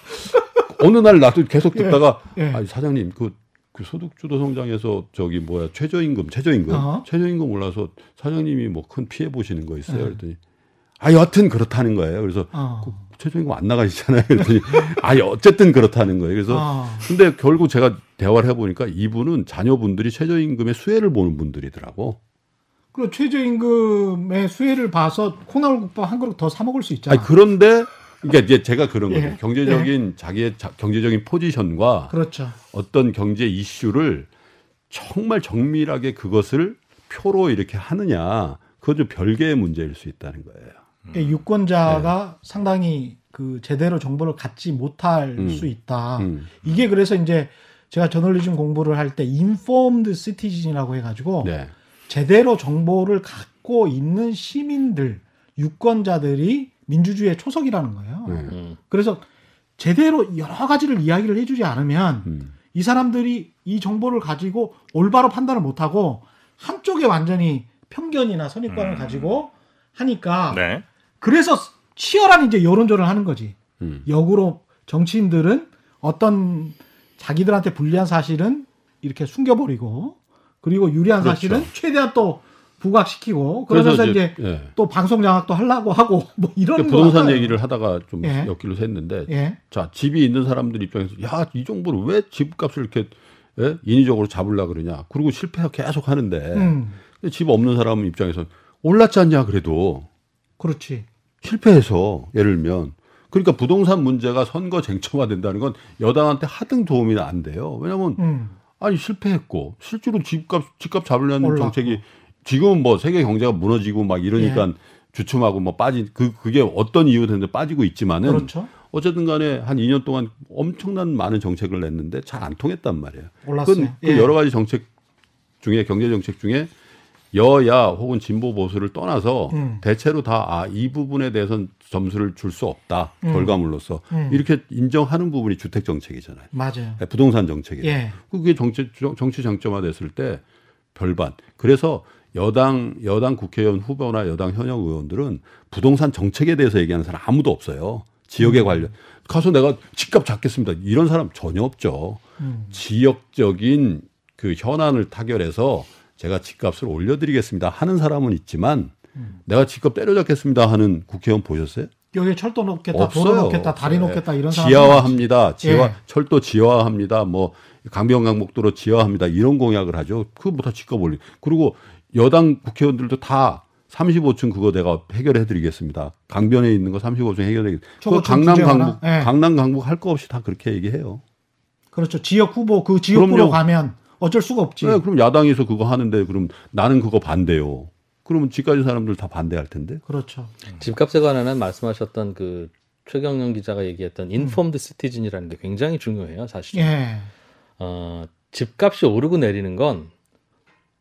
어느 날 나도 계속 듣다가 예. 아니 사장님 그, 그 소득주도 성장에서 저기 뭐야 최저임금 최저임금 어허. 최저임금 올라서 사장님이 뭐 큰 피해 보시는 거 있어요 예. 그랬더니 아 여하튼 그렇다는 거예요 그래서 어. 그 최저임금 안 나가시잖아요 그랬더니 <laughs> 아니 어쨌든 그렇다는 거예요 그래서 아. 근데 결국 제가 대화를 해보니까 이분은 자녀분들이 최저임금의 수혜를 보는 분들이더라고 그 최저임금의 수혜를 봐서 콩나물국밥 한 그릇 더 사 먹을 수 있잖아. 아니 그런데 그러니까 이제 제가 그런 예. 거죠 경제적인 자기의 자- 경제적인 포지션과 그렇죠. 어떤 경제 이슈를 정말 정밀하게 그것을 표로 이렇게 하느냐 그건 좀 별개의 문제일 수 있다는 거예요. 그러니까 유권자가 상당히 그 제대로 정보를 갖지 못할 음. 수 있다. 음. 이게 그래서 이제 제가 저널리즘 공부를 할 때 인포음드 시티즌이라고 해가지고 네. 제대로 정보를 갖고 있는 시민들, 유권자들이 민주주의의 초석이라는 거예요. 네. 음. 그래서 제대로 여러 가지를 이야기를 해주지 않으면 음. 이 사람들이 이 정보를 가지고 올바로 판단을 못하고 한쪽에 완전히 편견이나 선입관을 음. 가지고 하니까 네. 그래서 치열한 이제 여론전을 하는 거지. 음. 역으로 정치인들은 어떤 자기들한테 불리한 사실은 이렇게 숨겨버리고 그리고 유리한 그렇죠. 사실은 최대한 또 부각시키고 그러면서 이제, 예. 또 방송 장악도 하려고 하고 <laughs> 뭐 이런 그러니까 거 부동산 같아요. 얘기를 하다가 좀 예. 엮기로 했는데 예. 자 집이 있는 사람들 입장에서 야 이 정보를 왜 집값을 이렇게 예? 인위적으로 잡으려 그러냐 그리고 실패 계속 하는데 음. 집 없는 사람 입장에서 올랐지 않냐 그래도 그렇지. 실패해서 예를 들면 그러니까 부동산 문제가 선거 쟁점화 된다는 건 여당한테 하등 도움이 안 돼요. 왜냐하면 음. 아니 실패했고 실제로 집값 집값 잡으려는 올랐고. 정책이 지금은 뭐 세계 경제가 무너지고 막 이러니까 예. 주춤하고 뭐 빠진 그 그게 어떤 이유든지 빠지고 있지만은 그렇죠. 어쨌든 간에 한 2년 동안 엄청난 많은 정책을 냈는데 잘 안 통했단 말이에요. 올랐어요. 그건 그 예. 여러 가지 정책 중에 경제 정책 중에 여야 혹은 진보 보수를 떠나서 음. 대체로 다 아 이 부분에 대해서는 점수를 줄 수 없다 음. 결과물로서 음. 이렇게 인정하는 부분이 주택 정책이잖아요. 맞아요. 부동산 정책이에요. 예. 그게 정치 정치 정점화됐을 때 별반. 그래서 여당 여당 국회의원 후보나 여당 현역 의원들은 부동산 정책에 대해서 얘기하는 사람 아무도 없어요. 지역에 관련 가서 내가 집값 잡겠습니다. 이런 사람 전혀 없죠. 음. 지역적인 그 현안을 타결해서 제가 집값을 올려드리겠습니다 하는 사람은 있지만 음. 내가 집값 때려잡겠습니다 하는 국회의원 보셨어요? 여기 철도 놓겠다, 없어요. 도로 놓겠다, 다리 네. 놓겠다 이런 사람 지하화합니다. 지하 예. 철도 지하화합니다. 뭐 강변 강북도로 지하화합니다. 이런 공약을 하죠. 그거 뭐다 집값 올리. 그리고 여당 국회의원들도 다 35층 그거 내가 해결해 드리겠습니다. 강변에 있는 거 35층 해결해 드리겠습니다. 저거 그좀 강남? 강북 예. 강남 강북 할 거 없이 다 그렇게 얘기해요. 그렇죠. 지역 후보 그 지역구로 그럼요. 가면 어쩔 수가 없지. 네, 그럼 야당에서 그거 하는데 그럼 나는 그거 반대요. 그러면 집 가진 사람들 다 반대할 텐데. 그렇죠. 집값에 관한은 말씀하셨던 그 최경영 기자가 얘기했던 인폼드 시티즌이라는 게 굉장히 중요해요, 사실. 예. 어, 집값이 오르고 내리는 건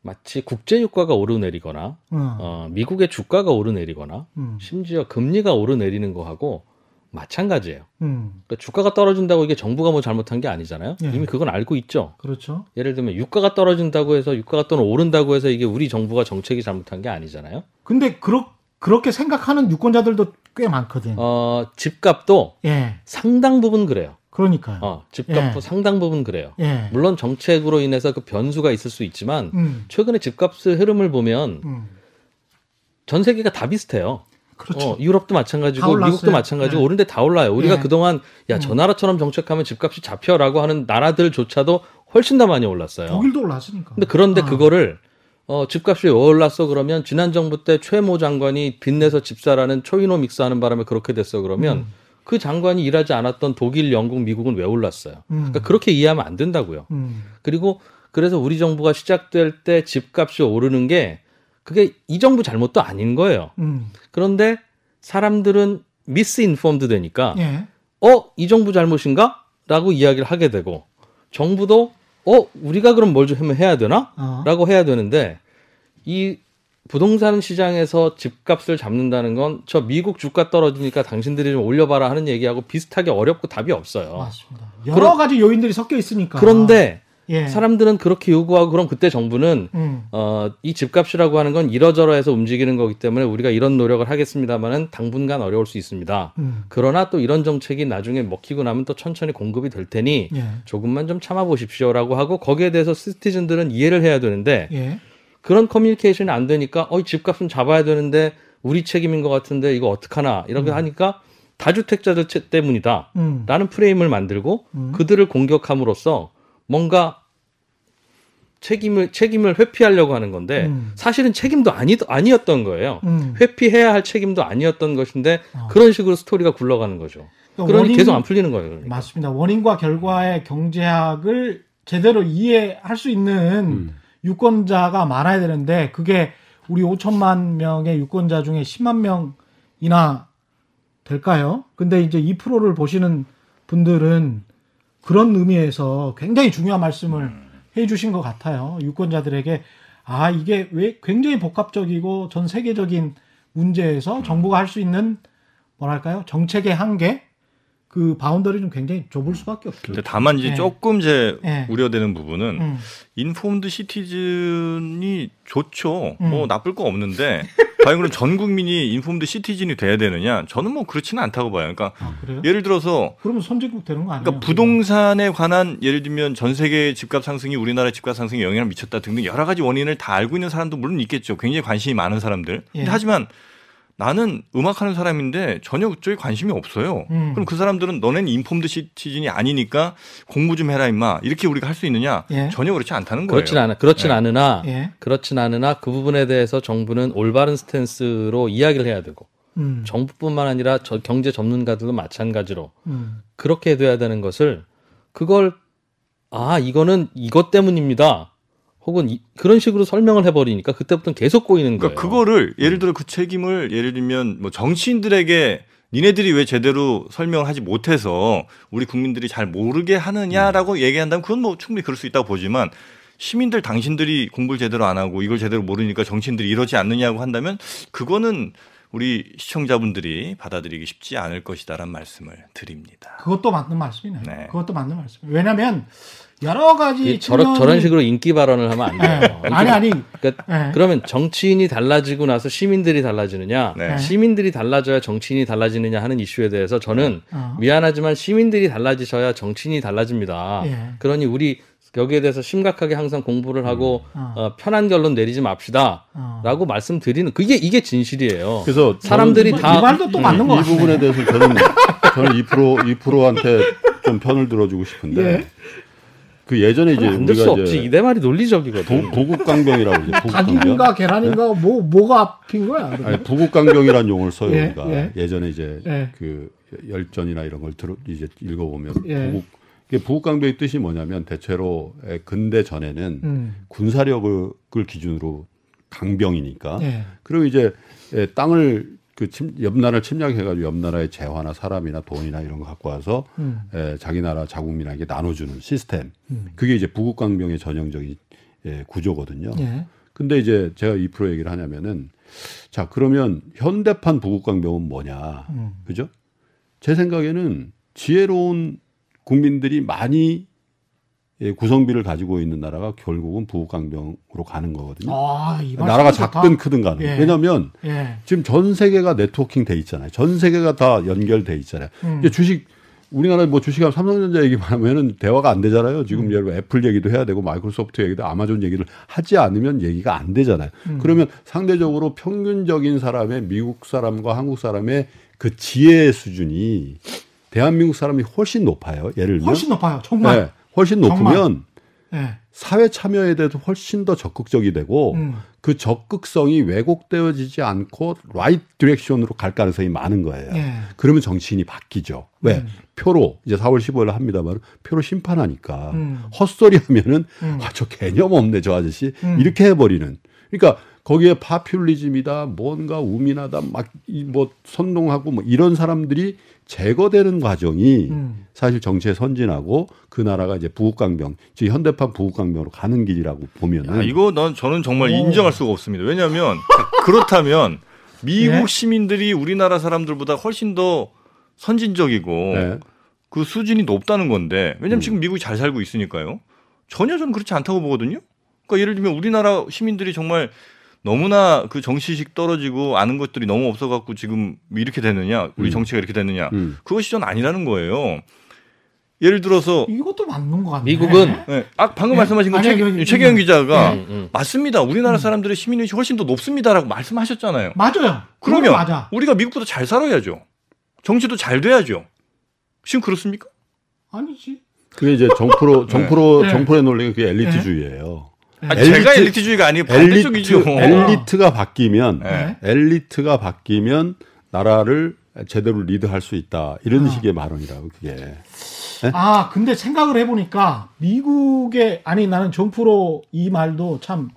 마치 국제 유가가 오르내리거나 어. 어, 미국의 주가가 오르내리거나 음. 심지어 금리가 오르내리는 거하고 마찬가지예요. 음. 그러니까 주가가 떨어진다고 이게 정부가 뭐 잘못한 게 아니잖아요. 예. 이미 그건 알고 있죠. 그렇죠. 예를 들면 유가가 떨어진다고 해서 유가가 또는 오른다고 해서 이게 우리 정부가 정책이 잘못한 게 아니잖아요. 근데 그렇 그렇게 생각하는 유권자들도 꽤 많거든. 어, 집값도 예. 상당 부분 그래요. 그러니까요. 어, 집값도 예. 상당 부분 그래요. 예. 물론 정책으로 인해서 그 변수가 있을 수 있지만 음. 최근에 집값의 흐름을 보면 음. 전 세계가 다 비슷해요. 그렇죠. 어, 유럽도 다 마찬가지고. 미국도 마찬가지고 네. 오른데 다 올라요. 우리가 네. 그동안 야 저 나라처럼 정책하면 집값이 잡혀라고 하는 나라들조차도 훨씬 더 많이 올랐어요. 독일도 올랐으니까. 근데 그런데 아. 그거를 어, 집값이 왜 올랐어 그러면 지난 정부 때 최모 장관이 빚내서 집사라는 초이노 믹스 하는 바람에 그렇게 됐어 그러면 그 장관이 일하지 않았던 독일, 영국, 미국은 왜 올랐어요? 음. 그러니까 그렇게 이해하면 안 된다고요. 음. 그리고 그래서 우리 정부가 시작될 때 집값이 오르는 게 그게 이 정부 잘못도 아닌 거예요. 음. 그런데 사람들은 미스인폼드 되니까 예. 어, 이 정부 잘못인가? 라고 이야기를 하게 되고 정부도 어, 우리가 그럼 뭘 좀 해야 되나? 어. 라고 해야 되는데 이 부동산 시장에서 집값을 잡는다는 건 저 미국 주가 떨어지니까 당신들이 좀 올려봐라 하는 얘기하고 비슷하게 어렵고 답이 없어요. 맞습니다. 여러 그런- 가지 요인들이 섞여 있으니까. 그런데 예. 사람들은 그렇게 요구하고 그럼 그때 정부는 음. 어, 이 집값이라고 하는 건 이러저러해서 움직이는 거기 때문에 우리가 이런 노력을 하겠습니다만은 당분간 어려울 수 있습니다. 음. 그러나 또 이런 정책이 나중에 먹히고 나면 또 천천히 공급이 될 테니 예. 조금만 좀 참아 보십시오라고 하고 거기에 대해서 시티즌들은 이해를 해야 되는데 예. 그런 커뮤니케이션이 안 되니까 어 집값은 잡아야 되는데 우리 책임인 것 같은데 이거 어떡하나 이렇게 하니까 다주택자들 채- 때문이다. 음. 라는 프레임을 만들고 음. 그들을 공격함으로써 뭔가 책임을 책임을 회피하려고 하는 건데 음. 사실은 책임도 아니 아니었던 거예요. 음. 회피해야 할 책임도 아니었던 것인데 어. 그런 식으로 스토리가 굴러가는 거죠. 그러니까 그러니 원인- 계속 안 풀리는 거예요. 그러니까. 맞습니다. 원인과 결과의 경제학을 제대로 이해할 수 있는 음. 유권자가 많아야 되는데 그게 우리 5천만 명의 유권자 중에 10만 명이나 될까요? 근데 이제 2%를 보시는 분들은 그런 의미에서 굉장히 중요한 말씀을 해 주신 것 같아요. 유권자들에게 아, 이게 왜 굉장히 복합적이고 전 세계적인 문제에서 정부가 할 수 있는 뭐랄까요? 정책의 한계 그 boundary 좀 굉장히 좁을 수밖에 없죠. 근데 다만 이제 예. 조금 제 예. 우려되는 부분은 음. informed citizen이 좋죠. 음. 뭐 나쁠 거 없는데 <laughs> 과연 그럼 전 국민이 informed citizen이 돼야 되느냐? 저는 뭐 그렇지는 않다고 봐요. 그러니까 아? 예를 들어서 그러면 선진국 되는 거 아니에요? 그러니까 부동산에 관한 예를 들면 전 세계 집값 상승이 우리나라 집값 상승에 영향을 미쳤다 등등 여러 가지 원인을 다 알고 있는 사람도 물론 있겠죠. 굉장히 관심이 많은 사람들. 예. 하지만 나는 음악하는 사람인데 전혀 그쪽에 관심이 없어요. 음. 그럼 그 사람들은 너네는 informed citizen이 아니니까 공부 좀 해라 임마. 이렇게 우리가 할 수 있느냐? 예. 전혀 그렇지 않다는 거예요. 그렇진 않아. 그렇진 네. 않으나 예. 그렇진 않으나 그 부분에 대해서 정부는 올바른 스탠스로 이야기를 해야 되고 음. 정부뿐만 아니라 저 경제 전문가들도 마찬가지로 음. 그렇게 돼야 되는 것을 그걸 아 이거는 이것 때문입니다. 혹은 이- 그런 식으로 설명을 해버리니까 그때부터는 계속 꼬이는 거예요. 그러니까 그거를 예를 들어 그 책임을 예를 들면 뭐 정치인들에게 니네들이 왜 제대로 설명을 하지 못해서 우리 국민들이 잘 모르게 하느냐라고 음. 얘기한다면 그건 뭐 충분히 그럴 수 있다고 보지만 시민들 당신들이 공부를 제대로 안 하고 이걸 제대로 모르니까 정치인들이 이러지 않느냐고 한다면 그거는 우리 시청자분들이 받아들이기 쉽지 않을 것이다라는 말씀을 드립니다. 그것도 맞는 말씀이네요. 네. 그것도 맞는 말씀. 왜냐하면 여러 가지 이 저런 측면이- 저런 식으로 인기 발언을 하면 안 돼요. 예. 아니 아니. 그러니까 예. 그러면 정치인이 달라지고 나서 시민들이 달라지느냐, 네. 시민들이 달라져야 정치인이 달라지느냐 하는 이슈에 대해서 저는 어. 미안하지만 시민들이 달라지셔야 정치인이 달라집니다. 예. 그러니 우리 여기에 대해서 심각하게 항상 공부를 하고 어. 어, 편한 결론 내리지 맙시다. 어. 라고 말씀드리는 그게 이게 진실이에요. 그래서 사람들이 이, 다이 말도 또 맞는 이것 같아요. 부분에 대해서 저는 저는 2% 2%한테 좀 편을 들어주고 싶은데 예. 그 예전에 이제 안될수 우리가 없지. 이제 이내 말이 논리적이거든. 부, 부국강병이라고 이제 부국강병. 닭인가 계란인가 뭐 뭐가 앞인 거야? 아니, 부국강병이라는 용어를 써요 예, 우리가 예. 예전에 이제 예. 그 열전이나 이런 걸 들어 이제 읽어보면 예. 부국 이게 부국강병의 뜻이 뭐냐면 대체로 에, 근대 전에는 음. 군사력을 기준으로 강병이니까 예. 그리고 이제 에, 땅을 그 침, 옆 나라를 침략해가지고 옆 나라의 재화나 사람이나 돈이나 이런 거 갖고 와서 음. 에, 자기 나라 자국민에게 나눠주는 시스템. 음. 그게 이제 부국강병의 전형적인 예, 구조거든요. 예. 근데 이제 제가 2% 얘기를 하냐면은 자 그러면 현대판 부국강병은 뭐냐, 음. 그죠? 제 생각에는 지혜로운 국민들이 많이 예, 구성비를 가지고 있는 나라가 결국은 부국 강병으로 가는 거거든요. 아, 이 나라가. 작든 크든 간에. 예. 왜냐하면 예. 지금 전 세계가 네트워킹 돼 있잖아요. 전 세계가 다 연결돼 있잖아요. 음. 이제 주식 우리나라 뭐 주식하면 삼성전자 얘기만 하면은 대화가 안 되잖아요. 지금 음. 예를 들어 애플 얘기도 해야 되고 마이크로소프트 얘기도 아마존 얘기를 하지 않으면 얘기가 안 되잖아요. 음. 그러면 상대적으로 평균적인 사람의 미국 사람과 한국 사람의 그 지혜 수준이 대한민국 사람이 훨씬 높아요. 예를 들면 훨씬 높아요. 정말. 네, 훨씬. 높으면 예. 사회 참여에 대해서 훨씬 더 적극적이 되고 음. 그 적극성이 왜곡되어지지 않고 right direction으로 갈 가능성이 많은 거예요. 예. 그러면 정치인이 바뀌죠. 왜? 음. 표로 이제 4월 15일 합니다만 표로 심판하니까 음. 헛소리 하면은 음. 아, 저 개념 없네 저 아저씨 음. 이렇게 해버리는. 그러니까 거기에 파퓰리즘이다 뭔가 우민하다 막 뭐 선동하고 뭐 이런 사람들이 제거되는 과정이 음. 사실 정치에 선진하고 그 나라가 이제 부국강병, 즉 현대판 부국강병으로 가는 길이라고 보면은 야, 이거 난 저는 정말 오. 인정할 수가 없습니다. 왜냐하면 <laughs> 그렇다면 미국 예? 시민들이 우리나라 사람들보다 훨씬 더 선진적이고 네. 그 수준이 높다는 건데 왜냐면 음. 지금 미국이 잘 살고 있으니까요. 전혀 저는 그렇지 않다고 보거든요. 그러니까 예를 들면 우리나라 시민들이 정말 너무나 그 정치식 떨어지고 아는 것들이 너무 없어갖고 지금 이렇게 됐느냐, 우리 음. 정치가 이렇게 됐느냐, 음. 그것이 전 아니라는 거예요. 예를 들어서 이것도 맞는 것 같네. 미국은 네, 아, 방금 예? 말씀하신 건 최, 최경 기자가 음, 음. 맞습니다. 우리나라 사람들의 시민의식이 훨씬 더 높습니다라고 말씀하셨잖아요. 맞아요. 그러면 맞아. 우리가 미국보다 잘 살아야죠. 정치도 잘 돼야죠. 지금 그렇습니까? 아니지. 그게 이제 정프로 <laughs> 정프로 네. 정프로의 논리가 그게 엘리트주의예요. 네. 아, 엘리트- 제가 엘리트주의가 아니고 엘리트 반대쪽이죠. 엘리트가 바뀌면 네. 엘리트가 바뀌면 나라를 제대로 리드할 수 있다 이런 아. 식의 발언이라고 그게. 아, 근데 생각을 해보니까 미국의 아니 나는 존프로 이 말도 참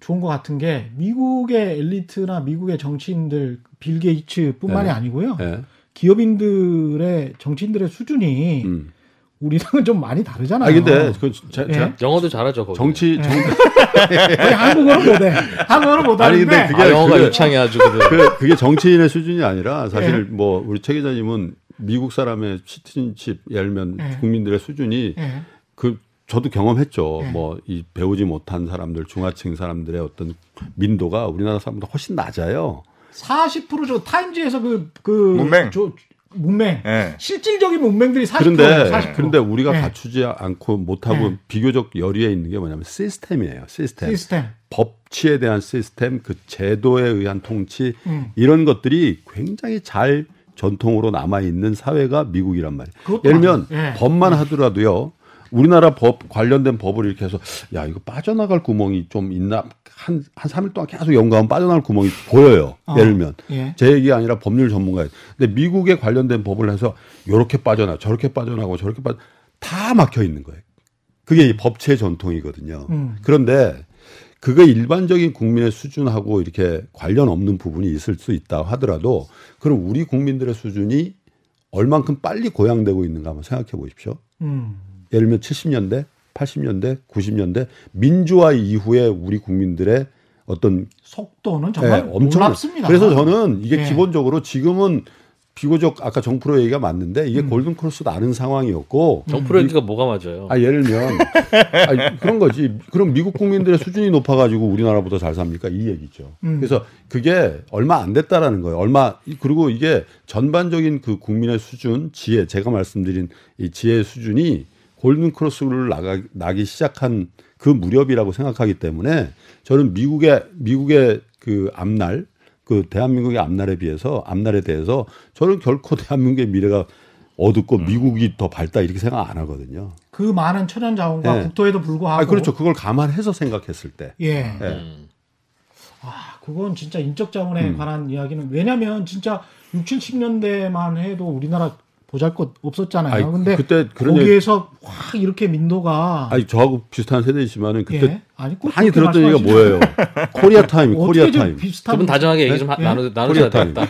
좋은 것 같은 게 미국의 엘리트나 미국의 정치인들 빌 게이츠뿐만이 네. 아니고요. 예. 기업인들의 정치인들의 수준이 음. 우리랑은 좀 많이 다르잖아요. 아 근데 그 제, 예? 제 영어도 잘하죠. 거기. 정치 정 거의 한국어는 못해. 한국어는 못하는데. 아니, 근데 그게- 아, 영어가 그게- 유창해 아주. 그, 그게 정치인의 수준이 아니라 사실 예. 뭐 우리 최 기자님은 미국 사람의 시티즌십 예를 들면 예. 국민들의 수준이 예. 그 저도 경험했죠. 예. 뭐이 배우지 못한 사람들 중하층 사람들의 어떤 민도가 우리나라 사람보다 훨씬 낮아요. 40%저 타임즈에서 그, 그. 문맹. 저, 문맹. 예. 실질적인 문맹들이 40%예요. 그런데 40%. 그런데 우리가 예. 갖추지 않고 못하고 예. 비교적 열의에 있는 게 뭐냐면 시스템이에요. 시스템. 시스템. 법치에 대한 시스템, 그 제도에 의한 통치 음. 이런 것들이 굉장히 잘 전통으로 남아 있는 사회가 미국이란 말이에요. 예를 들면. 법만 하더라도요. 우리나라 법 관련된 법을 이렇게 해서 야 이거 빠져나갈 구멍이 좀 있나 한 한 3일 동안 계속 연구하면 빠져나갈 구멍이 보여요. 어. 예를 들면 예. 제 얘기가 아니라 법률 전문가예요. 근데 미국에 관련된 법을 해서 요렇게 빠져나 저렇게 빠져나고 저렇게 빠져 다 막혀 있는 거예요. 그게 이 법체 전통이거든요. 음. 그런데 그거 일반적인 국민의 수준하고 이렇게 관련 없는 부분이 있을 수 있다 하더라도 그럼 우리 국민들의 수준이 얼만큼 빨리 고양되고 있는가 한번 생각해 보십시오. 음. 예를 들면 70년대, 80년대, 90년대 민주화 이후에 우리 국민들의 어떤 속도는 정말 예, 엄청 놀랍습니다. 그래서 저는 이게 예. 기본적으로 지금은 비교적 아까 정프로 얘기가 맞는데 이게 음. 골든 크로스도 아는 상황이었고 정프로 얘기가 뭐가 맞아요? 아 예를 들면 아니, 그런 거지. 그럼 미국 국민들의 수준이 높아가지고 우리나라보다 잘 삽니까? 이 얘기죠. 음. 그래서 그게 얼마 안 됐다라는 거예요. 얼마 그리고 이게 전반적인 그 국민의 수준, 지혜, 제가 말씀드린 이 지혜 수준이 골든 크로스를 나가 나기 시작한 그 무렵이라고 생각하기 때문에 저는 미국의 미국의 그 앞날 그 대한민국의 앞날에 비해서 앞날에 대해서 저는 결코 <laughs> 대한민국의 미래가 어둡고 미국이 더 밝다 이렇게 생각 안 하거든요. 그 많은 천연 자원과 예. 국토에도 불구하고 아, 그렇죠. 그걸 감안해서 생각했을 때. 예. 예. 음. 아, 그건 진짜 인적 자원에 음. 관한 이야기는 왜냐면 진짜 6, 70년대만 해도 우리나라 보잘것 없었잖아요. 아니, 근데 그때 그런 거기에서 확 이렇게 민도가 아니 저하고 비슷한 세대이지만은 그때 예. 아니 꼭 많이 들었던 얘기가 뭐예요? Korea time, Korea 좀 time. 비슷한 두분 다정하게 얘기 좀 하- 예? Korea time. 되겠다.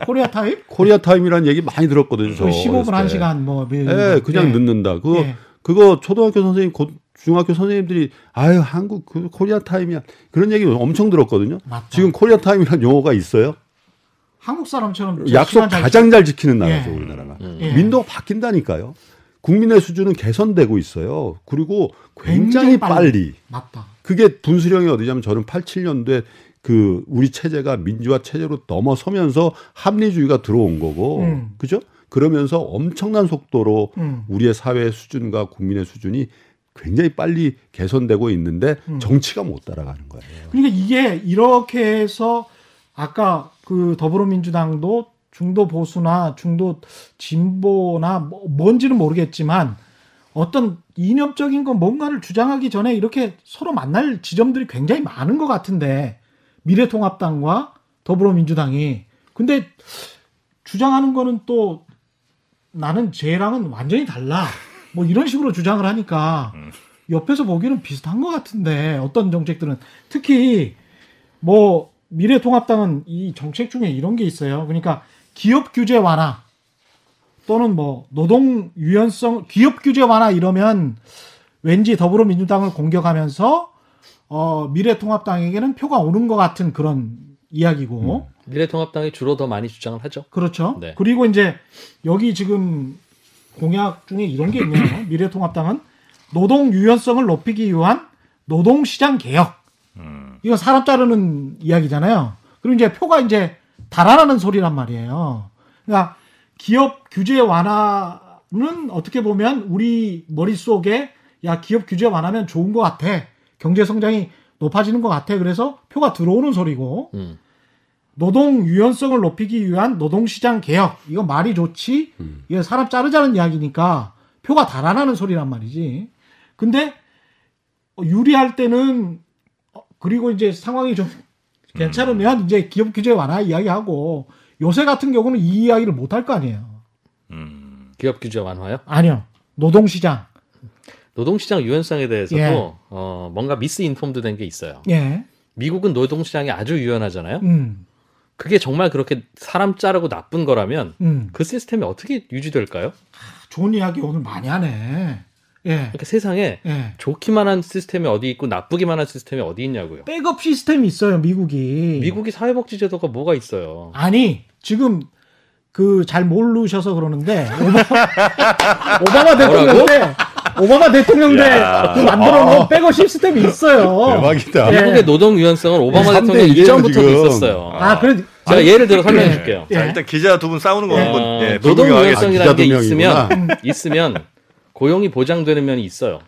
<laughs> Korea time? Korea time이라는 얘기 많이 들었거든요. 저 거의 15분 어렸을 때. 1시간 뭐 예. 예, 그냥 늦는다. 그거 예. 그거 초등학교 선생님, 고, 중학교 선생님들이 아유 한국 그 Korea time이야 그런 얘기 엄청 들었거든요. 맞다. 지금 코리아 타임이라는 용어가 있어요? 한국 사람처럼 약속 시간 잘 가장 잘 지키는 나라죠 예. 우리나라가. 예. 민도가 바뀐다니까요. 국민의 수준은 개선되고 있어요. 그리고 굉장히 굉장히 빨리. 빨리. 맞다. 그게 분수령이 어디냐면 저는 87년도에 그 우리 체제가 민주화 체제로 넘어서면서 합리주의가 들어온 거고, 음. 그죠? 그러면서 엄청난 속도로 음. 우리의 사회 수준과 국민의 수준이 굉장히 빨리 개선되고 있는데 음. 정치가 못 따라가는 거예요. 그러니까 이게 이렇게 해서 아까 그 더불어민주당도 중도 보수나 중도 진보나 뭐- 뭔지는 모르겠지만 어떤 이념적인 건 뭔가를 주장하기 전에 이렇게 서로 만날 지점들이 굉장히 많은 것 같은데 미래통합당과 더불어민주당이. 근데 주장하는 거는 또 나는 쟤랑은 완전히 달라. 뭐 이런 식으로 주장을 하니까 옆에서 보기에는 비슷한 것 같은데 어떤 정책들은. 특히 뭐 미래통합당은 이 정책 중에 이런 게 있어요. 그러니까 기업 규제 완화 또는 뭐 노동 유연성 기업 규제 완화 이러면 왠지 더불어민주당을 공격하면서 어 미래통합당에게는 표가 오는 것 같은 그런 이야기고 미래통합당이 주로 더 많이 주장을 하죠. 그렇죠. 네. 그리고 이제 여기 지금 공약 중에 이런 게 있네요. <clears throat> 미래통합당은 노동 유연성을 높이기 위한 노동시장 개혁. 이건 사람 자르는 이야기잖아요. 그리고 이제 표가 이제 달아나는 소리란 말이에요. 그러니까 기업 규제 완화는 어떻게 보면 우리 머릿속에 야, 기업 규제 완화면 좋은 것 같아. 경제 성장이 높아지는 것 같아. 그래서 표가 들어오는 소리고 음. 노동 유연성을 높이기 위한 노동시장 개혁. 이거 말이 좋지. 이거 사람 자르자는 이야기니까 표가 달아나는 소리란 말이지. 근데 어, 유리할 때는 어, 그리고 이제 상황이 좀 괜찮으면 이제 기업 규제 완화 이야기하고 요새 같은 경우는 이 이야기를 못 할 거 아니에요. 음. 기업 규제 완화요. 아니요. 노동시장. 노동시장 유연성에 대해서도 예. 어, 뭔가 미스인폼드 된 게 있어요. 예. 미국은 노동시장이 아주 유연하잖아요. 음. 그게 정말 그렇게 사람 자르고 나쁜 거라면 음. 그 시스템이 어떻게 유지될까요? 좋은 이야기 오늘 많이 하네. 예. 그러니까 세상에 예. 좋기만 한 시스템이 어디 있고 나쁘기만 한 시스템이 어디 있냐고요. 백업 시스템이 있어요, 미국이. 미국이 사회복지 제도가 뭐가 있어요? 아니 지금 그 잘 모르셔서 그러는데 <laughs> 오바마, 오바마 대통령 때 오바마 대통령 때 야. 그 만들어 놓은 백업 시스템이 있어요. 대박이다. 예. 미국의 노동 유연성은 오바마 삼대 대통령 지금. 있었어요. 아 그래 제가 예를 들어 설명해 줄게요. 예. 자, 일단 기자 두 분 싸우는 거 어, 한번 예, 노동 유연성이라는 게 있으면. 있으면 고용이 보장되는 면이 있어요.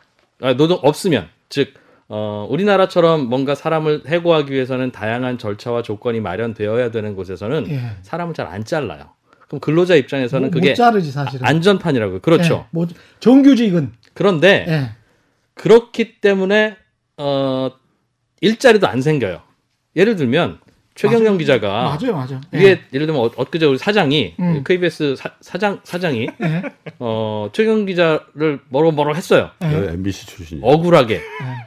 아, 노동 없으면 즉 어, 우리나라처럼 뭔가 사람을 해고하기 위해서는 다양한 절차와 조건이 마련되어야 되는 곳에서는 예. 사람을 잘 안 잘라요. 그럼 근로자 입장에서는 못, 그게 못 자르지 사실은. 안전판이라고요. 그렇죠. 예. 뭐 정규직은 그런데 예. 그렇기 때문에 어, 일자리도 안 생겨요. 예를 들면 최경영 기자가 맞아요, 맞아요. 예. 이게 예를 들면 어- 엊그제 우리 사장이 음. KBS 사, 장 사장이 예. 어, 최경 기자를 뭐로 뭐로 했어요. 예. 저 MBC 출신이에요. 억울하게. 예.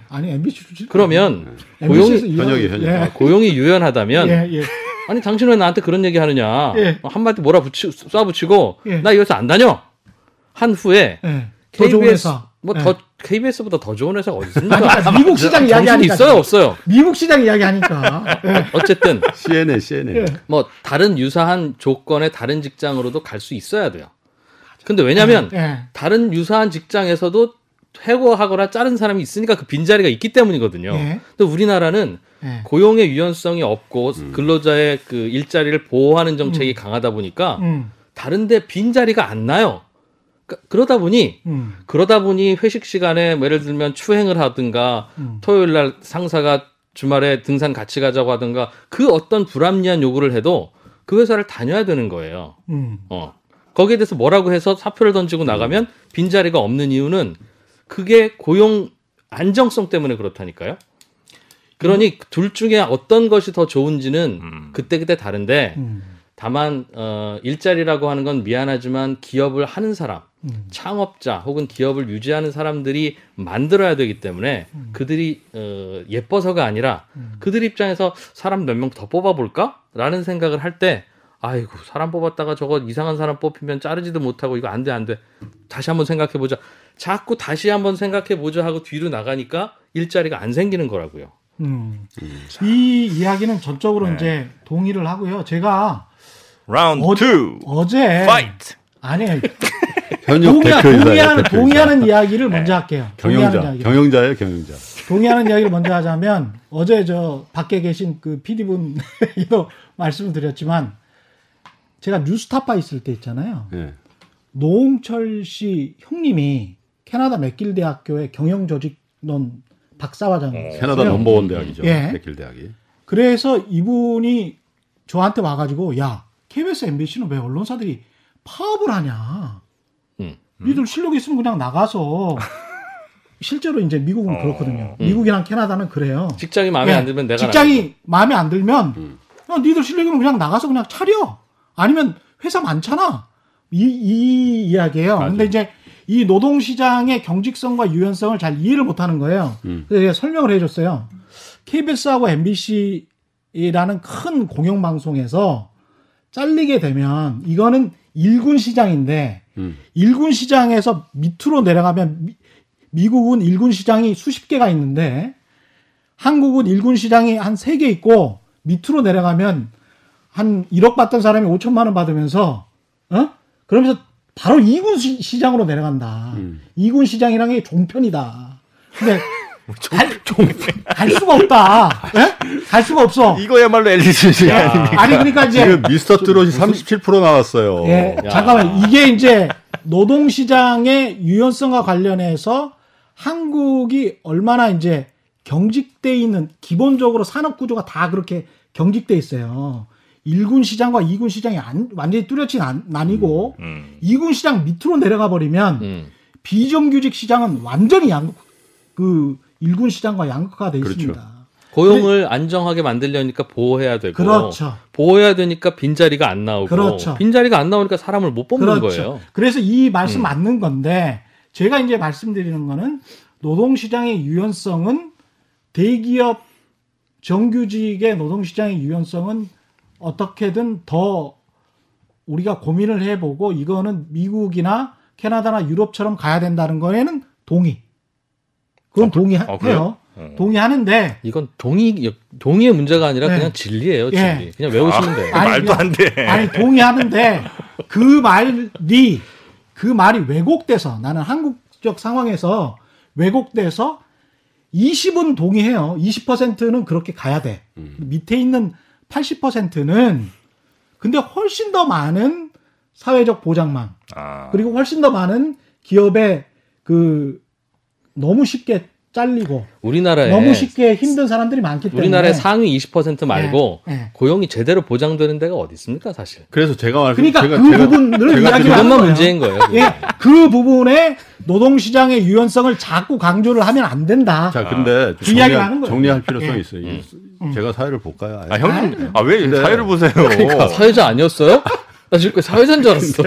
아니 MBC 출신. 그러면 MBC에서 고용이 현역이, 현역. 예. 고용이 유연하다면 예, 예. 아니 당신은 왜 나한테 그런 얘기 하느냐 예. 한마디 뭐라 붙이, 쏴붙이고 예. 나 이래서 안 다녀 한 후에 예. KBS. 뭐 예. 더 KBS보다 더 좋은 회사가 어디 있습니까? 아니, 아니, 미국 시장 정신 이야기 하니까. 있어요 없어요? 미국 시장 이야기 하니까. 예. 어쨌든 <laughs> CNN, CNN. 예. 뭐 다른 유사한 조건의 다른 직장으로도 갈 수 있어야 돼요. 근데 왜냐면 예. 다른 유사한 직장에서도 해고하거나 자른 사람이 있으니까 그 빈자리가 있기 때문이거든요. 예. 근데 우리나라는 예. 고용의 유연성이 없고 근로자의 그 일자리를 보호하는 정책이 강하다 보니까 음. 다른데 빈자리가 안 나요. 그러다 보니 음. 그러다 보니 회식 시간에 뭐 예를 들면 추행을 하든가 음. 토요일 날 상사가 주말에 등산 같이 가자고 하든가 그 어떤 불합리한 요구를 해도 그 회사를 다녀야 되는 거예요. 음. 어. 거기에 대해서 뭐라고 해서 사표를 던지고 나가면 빈자리가 없는 이유는 그게 고용 안정성 때문에 그렇다니까요. 그러니 둘 중에 어떤 것이 더 좋은지는 음. 그때 그때 다른데 음. 다만 어, 일자리라고 하는 건 미안하지만 기업을 하는 사람, 음. 창업자 혹은 기업을 유지하는 사람들이 만들어야 되기 때문에 음. 그들이 어, 예뻐서가 아니라 그들 입장에서 사람 몇 명 더 뽑아볼까라는 생각을 할 때 아이고 사람 뽑았다가 저거 이상한 사람 뽑히면 자르지도 못하고 이거 안 돼 안돼 다시 한번 생각해 보자 자꾸 다시 한번 생각해 보자 하고 뒤로 나가니까 일자리가 안 생기는 거라고요. 음. 이 이야기는 전적으로 네. 이제 동의를 하고요. 제가 라운드 어제- 2. 어제 fight. 아니 <laughs> 현역 동의하. 동의하는, 대표이사. <laughs> 동의하는 이야기를 먼저 할게요. 동의하는 경영자, 이야기. 경영자예요, 경영자. 동의하는 이야기를 먼저 <laughs> 하자면 어제 저 밖에 계신 그 PD분도 말씀을 드렸지만 제가 뉴스타파 있을 때 있잖아요. 예. 노홍철 씨 형님이 캐나다 맥길 대학교의 경영조직론 박사과정이에요. 캐나다 넘버원 대학이죠. 예. 백길 대학이. 그래서 이분이 저한테 와가지고 야 KBS, MBC는 왜 언론사들이 파업을 하냐? 음. 니들 실력 있으면 그냥 나가서 실제로 이제 미국은 어. 그렇거든요. 미국이랑 캐나다는 그래요. 직장이 마음에 예, 안 들면 내가 직장이 마음에 안 들면 음. 야, 니들 실력이면 그냥 나가서 그냥 차려. 아니면 회사 많잖아. 이, 이 이야기예요. 맞아요. 근데 이제 이 노동시장의 경직성과 유연성을 잘 이해를 못하는 거예요. 음. 그래서 제가 설명을 해줬어요. KBS하고 MBC라는 큰 공영방송에서 잘리게 되면 이거는 일군 시장인데 음. 일군 시장에서 밑으로 내려가면 미, 미국은 일군 시장이 수십 개가 있는데 한국은 일군 시장이 한 세 개 있고 밑으로 내려가면 한 1억 받던 사람이 5천만 원 받으면서 어? 그러면서 바로 2군 시, 시장으로 내려간다. 음. 2군 시장이란 게 종편이다. 근데 갈, 갈 수가 없다. 예? 갈 수가 없어. 이거야말로 앨리스 씨 아닙니까? 아니 그러니까 이제 지금 미스터 트롯이 37% 나왔어요. 예, 야. 잠깐만 이게 이제 노동 시장의 유연성과 관련해서 한국이 얼마나 이제 경직돼 있는 기본적으로 산업 구조가 다 그렇게 경직돼 있어요. 1군 시장과 2군 시장이 안- 완전히 뚜렷이 난, 나뉘고 음. 2군 시장 밑으로 내려가 버리면 음. 비정규직 시장은 완전히 양, 그 1군 시장과 양극화가 돼 그렇죠. 있습니다. 고용을 안정하게 만들려니까 보호해야 되고 그렇죠. 보호해야 되니까 빈자리가 안 나오고 그렇죠. 빈자리가 안 나오니까 사람을 못 뽑는 그렇죠. 거예요. 그래서 이 말씀 음. 맞는 건데 제가 이제 말씀드리는 거는 노동 시장의 유연성은 대기업 정규직의 노동 시장의 유연성은 어떻게든 더 우리가 고민을 해보고 이거는 미국이나 캐나다나 유럽처럼 가야 된다는 거에는 동의. 그건 어, 그- 동의해요. 어, 그래요? 어. 동의하는데 이건 동의 동의의 문제가 아니라 네. 그냥 진리예요, 진리. 예. 그냥 외우시면 돼요. 아니, 말도 안 돼. 아니 동의하는데 그 말이 그 말이 왜곡돼서 나는 한국적 상황에서 왜곡돼서 20은 동의해요. 20%는 그렇게 가야 돼. 밑에 있는 80%는 근데 훨씬 더 많은 사회적 보장망 아. 그리고 훨씬 더 많은 기업의 그 너무 쉽게 잘리고 우리나라에 너무 쉽게 힘든 사람들이 많기 때문에 우리나라의 상위 20% 말고 네, 네. 고용이 제대로 보장되는 데가 어디 있습니까, 사실? 그래서 제가 말 그러니까 제가, 그 제가- 부분을 제가 이야기를 지금- 하는 그것만 거예요. 문제인 거예요. 예, 그 부분에 노동시장의 유연성을 자꾸 강조를 하면 안 된다. 자, 근데 그 이야기를 정리할, 하는 거예요. 정리할 필요성이 예. 있어요. 이- 제가 사회를 볼까요? 아예? 아, 형님, 아, 왜 근데- 사회를 보세요? 그러니까 사회자 아니었어요? 나 지금 사회자인 줄 알았어.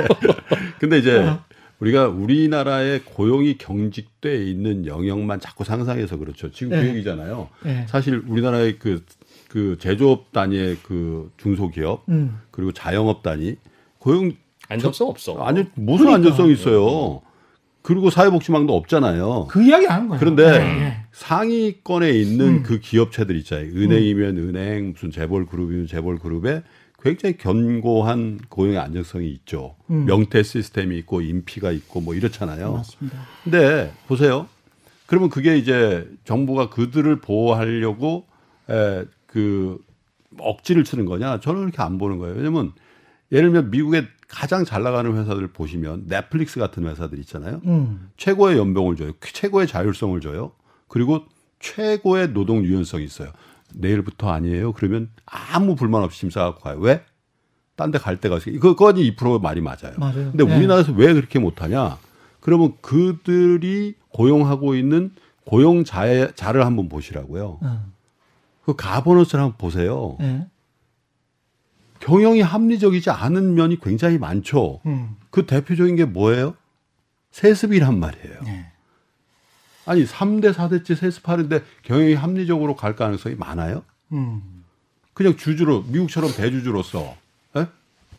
근데 이제 어. 우리가 우리나라의 고용이 경직돼 있는 영역만 자꾸 상상해서 그렇죠. 지금 네. 그 얘기잖아요. 네. 사실 우리나라의 그, 그 제조업 단위의 그 중소기업 음. 그리고 자영업 단위 고용 안정성 없어. 아니 무슨 그러니까. 안정성이 있어요. 그리고 사회복지망도 없잖아요. 그 이야기 하는 거예요. 그런데 예, 예. 상위권에 있는 음. 그 기업체들 있잖아요. 은행이면 은행, 무슨 재벌 그룹이면 재벌 그룹에 굉장히 견고한 고용의 안정성이 있죠. 음. 명태 시스템이 있고 인피가 있고 뭐 이렇잖아요. 맞습니다. 근데 보세요. 그러면 그게 이제 정부가 그들을 보호하려고 에, 그 억지를 치는 거냐? 저는 그렇게 안 보는 거예요. 왜냐면 예를 들면 미국의 가장 잘 나가는 회사들 보시면 넷플릭스 같은 회사들 있잖아요. 음. 최고의 연봉을 줘요. 최고의 자율성을 줘요. 그리고 최고의 노동 유연성이 있어요. 내일부터 아니에요. 그러면 아무 불만 없이 심사하고 가요. 왜? 딴 데 갈 데가 있어요. 그거니 2% 말이 맞아요. 맞아요. 근데 네. 우리나라에서 왜 그렇게 못하냐? 그러면 그들이 고용하고 있는 고용자를 한번 보시라고요. 어. 그 가버넌스를 한번 보세요. 예. 경영이 합리적이지 않은 면이 굉장히 많죠. 음. 그 대표적인 게 뭐예요? 세습이란 말이에요. 예. 아니 3대 4대째 세습하는데 경영이 합리적으로 갈 가능성이 많아요? 음. 그냥 주주로 미국처럼 대주주로서 에?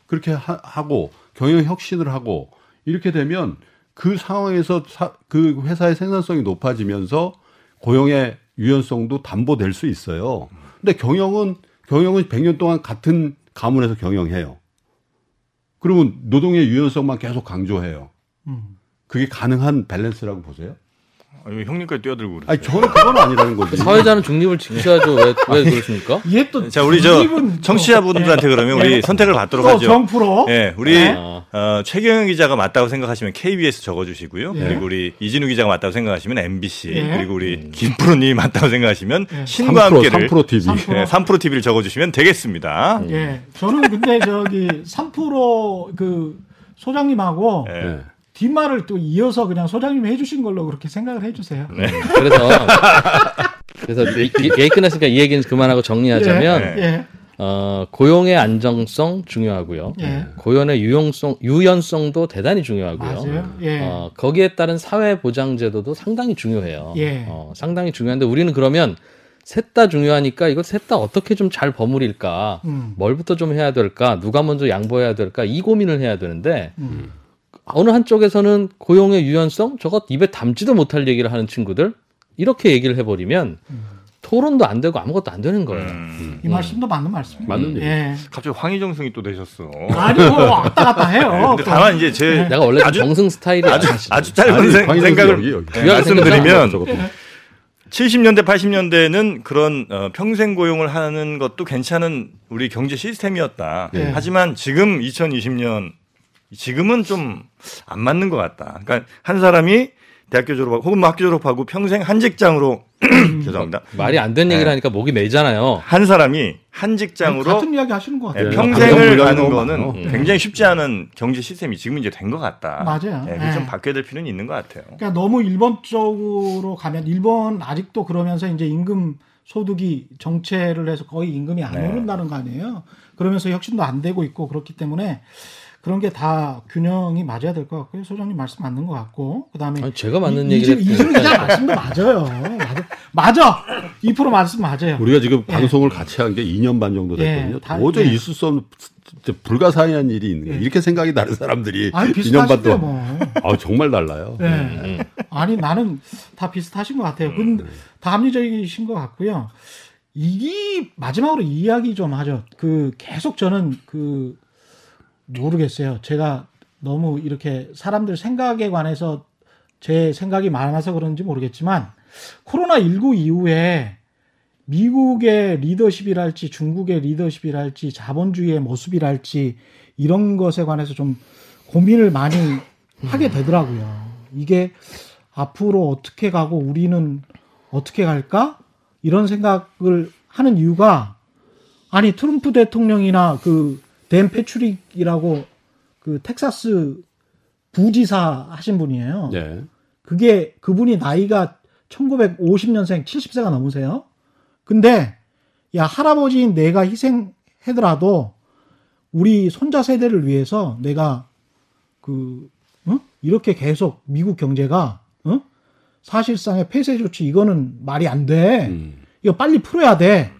그렇게 하, 고 경영 혁신을 하고 이렇게 되면 그 상황에서 사- 그 회사의 생산성이 높아지면서 고용의 유연성도 담보될 수 있어요. 근데 경영은 경영은 100년 동안 같은 가문에서 경영해요. 그러면 노동의 유연성만 계속 강조해요. 음. 그게 가능한 밸런스라고 보세요? 아, 이거 형님까지 뛰어들고 그러세요. 아니 저는 그건 아니라는 거지. <laughs> 사회자는 중립을 지켜야죠. 왜, 왜 그러십니까? 이게 또 자, 우리 저 청취자분들한테 그러면 예. 우리 선택을 받도록 또 하죠. 정프로 예, 우리 네. 어, 최경영 기자가 맞다고 생각하시면 KBS 적어주시고요. 예. 그리고 우리 이진우 기자가 맞다고 생각하시면 MBC. 예. 그리고 우리 김프로님이 맞다고 생각하시면 예. 신과 3프로, 함께를 3프로 TV. 3프로. 예, 3프로 TV를 적어주시면 되겠습니다. 예. 저는 근데 저기 3%그 소장님하고 예. 네. 뒷말을 또 이어서 그냥 소장님이 해주신 걸로 그렇게 생각을 해주세요. 네. 그래서 그래서 얘기 끝났으니까 이 얘기는 그만하고 정리하자면 예. 예. 어, 고용의 안정성 중요하고요. 예. 고용의 유용성 유연성도 대단히 중요하고요. 맞아요. 예. 어, 거기에 따른 사회 보장 제도도 상당히 중요해요. 예. 어, 상당히 중요한데 우리는 그러면 셋 다 중요하니까 이거 셋다 어떻게 좀 잘 버무릴까? 음. 뭘부터 좀 해야 될까? 누가 먼저 양보해야 될까? 이 고민을 해야 되는데 음. 어느 한쪽에서는 고용의 유연성 저것 입에 담지도 못할 얘기를 하는 친구들 이렇게 얘기를 해버리면 토론도 안 되고 아무것도 안 되는 거예요. 음, 이 말씀도 맞는 말씀입니다. 맞는 얘기. 예. 갑자기 황희정승이 또 되셨어. 아니 뭐 왔다 갔다 해요. 근데 다만 이제 제 내가 원래 좀 아주- 정승 스타일이야. 아주 사실은. 아주 짧은 아니, 생- 생각을 여기, 여기. 예, 유학생이잖아. 말씀드리면 저것도. 70년대 80년대는 그런 어, 평생 고용을 하는 것도 괜찮은 우리 경제 시스템이었다. 네. 하지만 지금 2020년 지금은 좀 안 맞는 것 같다. 그러니까 한 사람이 대학교 졸업하고 혹은 뭐 학교 졸업하고 평생 한 직장으로 <clears throat> 죄송합니다. 말이 안 되는 얘기를 네. 하니까 목이 메잖아요. 한 사람이 한 직장으로 같은 이야기 하시는 것 예, 같아요. 네, 평생을 가는 거는 많아. 굉장히 쉽지 않은 경제 시스템이 지금 이제 된 것 같다. 맞아요. 예, 그래서 좀 예. 바뀌어야 될 필요는 있는 것 같아요. 그러니까 너무 일본 쪽으로 가면 일본 아직도 그러면서 이제 임금 소득이 정체를 해서 거의 임금이 안 네. 오른다는 거 아니에요. 그러면서 혁신도 안 되고 있고 그렇기 때문에 그런 게 다 균형이 맞아야 될 것 같고요. 소장님 말씀 맞는 것 같고 그다음에 아니, 제가 맞는 이- 얘기를 이준- 기자 말씀도 맞아요. 맞아. 맞아. 2% 말씀 맞아요. 우리가 지금 예. 방송을 같이 한 게 2년 반 정도 됐거든요. 예, 다- 도저히 예. 있을 수 없는 불가사의한 일이 있는 거예요. 예. 이렇게 생각이 다른 사람들이 아니 2년 반 동안 뭐. 아, 정말 달라요. 예. 음. 아니 나는 다 비슷하신 것 같아요. 근데 다 합리적이신 것 같고요. 이 마지막으로 이야기 좀 하죠. 그 계속 저는 그 모르겠어요. 제가 너무 이렇게 사람들 생각에 관해서 제 생각이 많아서 그런지 모르겠지만 코로나 19 이후에 미국의 리더십이랄지 중국의 리더십이랄지 자본주의의 모습이랄지 이런 것에 관해서 좀 고민을 많이 하게 되더라고요. 이게 앞으로 어떻게 가고 우리는 어떻게 갈까? 이런 생각을 하는 이유가 아니 트럼프 대통령이나 그 댄 패츄릭이라고 그 텍사스 부지사 하신 분이에요. 네. 그게 그분이 나이가 1950년생 70세가 넘으세요. 근데 야 할아버지인 내가 희생하더라도 우리 손자 세대를 위해서 내가 그 어? 이렇게 계속 미국 경제가 어? 사실상의 폐쇄 조치 이거는 말이 안 돼. 음. 이거 빨리 풀어야 돼.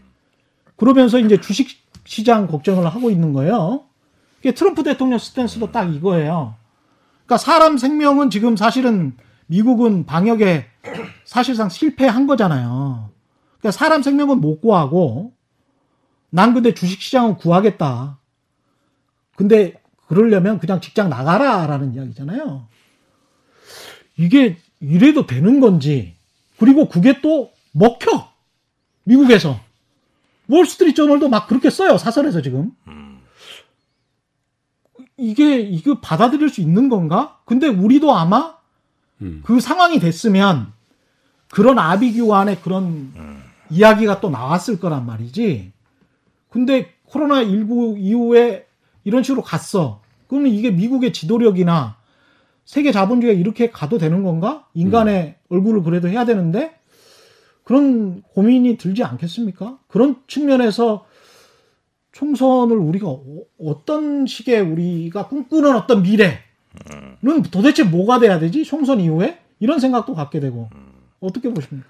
그러면서 이제 주식 시장 걱정을 하고 있는 거예요. 이게 트럼프 대통령 스탠스도 딱 이거예요. 그러니까 사람 생명은 지금 사실은 미국은 방역에 사실상 실패한 거잖아요. 그러니까 사람 생명은 못 구하고 난 근데 주식 시장은 구하겠다. 근데 그러려면 그냥 직장 나가라 라는 이야기잖아요. 이게 이래도 되는 건지 그리고 그게 또 먹혀 미국에서 월스트리트 저널도 막 그렇게 써요 사설에서 지금 이게 이거 받아들일 수 있는 건가? 근데 우리도 아마 음. 그 상황이 됐으면 그런 아비규 안에 그런 이야기가 또 나왔을 거란 말이지. 근데 코로나 19 이후에 이런 식으로 갔어. 그러면 이게 미국의 지도력이나 세계 자본주의가 이렇게 가도 되는 건가? 인간의 얼굴을 그래도 해야 되는데 그런 고민이 들지 않겠습니까? 그런 측면에서 총선을 우리가 어, 떤 식의 우리가 꿈꾸는 어떤 미래는 도대체 뭐가 돼야 되지? 총선 이후에 이런 생각도 갖게 되고 어떻게 보십니까?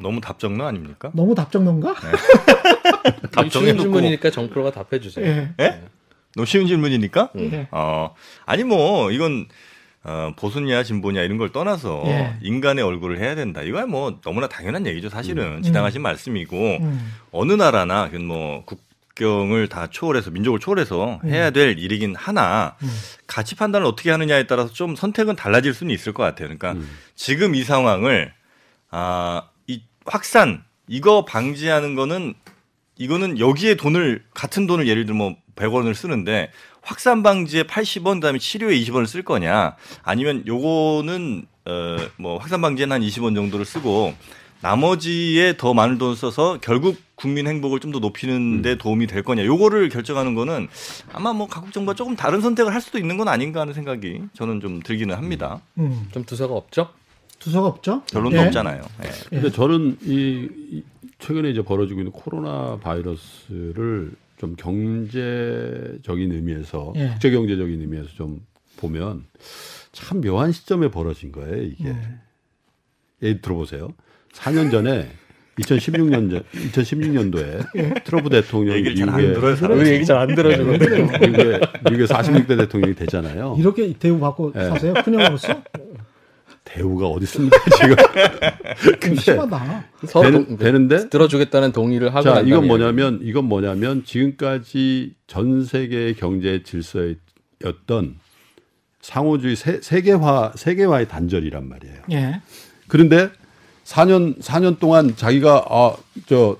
너무 답정너 아닙니까? 너무 답정론가? <laughs> 답정해 쉬운 놓고 질문이니까 정프로가 답해 주세요. 예. 예? 너무 쉬운 질문이니까? 예. 어, 아니 뭐 이건 어, 보수냐 진보냐 이런 걸 떠나서 예. 인간의 얼굴을 해야 된다. 이거야 뭐 너무나 당연한 얘기죠. 사실은 지당하신 말씀이고 음. 어느 나라나 그건 뭐 국, 국경을 다 초월해서 민족을 초월해서 음. 해야 될 일이긴 하나 음. 가치 판단을 어떻게 하느냐에 따라서 좀 선택은 달라질 수는 있을 것 같아요. 그러니까 음. 지금 이 상황을 아 이 확산 이거 방지하는 거는 이거는 여기에 돈을 같은 돈을 예를 들면 뭐 100원을 쓰는데 확산 방지에 80원 그다음에 치료에 20원을 쓸 거냐 아니면 요거는 어 뭐 확산 방지에는 한 20원 정도를 쓰고 나머지에 더 많은 돈을 써서 결국 국민 행복을 좀 더 높이는 데 도움이 될 거냐 요거를 결정하는 거는 아마 뭐 각국 정부가 조금 다른 선택을 할 수도 있는 건 아닌가 하는 생각이 저는 좀 들기는 합니다. 음. 좀 두서가 없죠? 두서가 없죠? 결론도 예. 없잖아요. 예. 근데 저는 이, 이 최근에 이제 벌어지고 있는 코로나 바이러스를 좀 경제적인 의미에서 예. 국제 경제적인 의미에서 좀 보면 참 묘한 시점에 벌어진 거예요 이게. 음. 예를 들어보세요. 4년 전에 2016년 전 2016년도에 트럼프 대통령이 미국에 들어요, 얘기 잘 안 들어주는데. 미국에 미국에 46대 대통령이 되잖아요. 이렇게 대우 받고 예. 사세요? 큰형으로서? 대우가 어디 있습니까 <laughs> 지금? <laughs> 좀 근데 심하다. 서로 되는, 동- 되는 데 들어주겠다는 동의를 하고 자, 난 이건 뭐냐면 이건 뭐냐면 지금까지 전 세계의 경제 질서였던 상호주의 세, 세계화 세계화의 단절이란 말이에요. 예. 그런데 4년 4년 동안 자기가 아저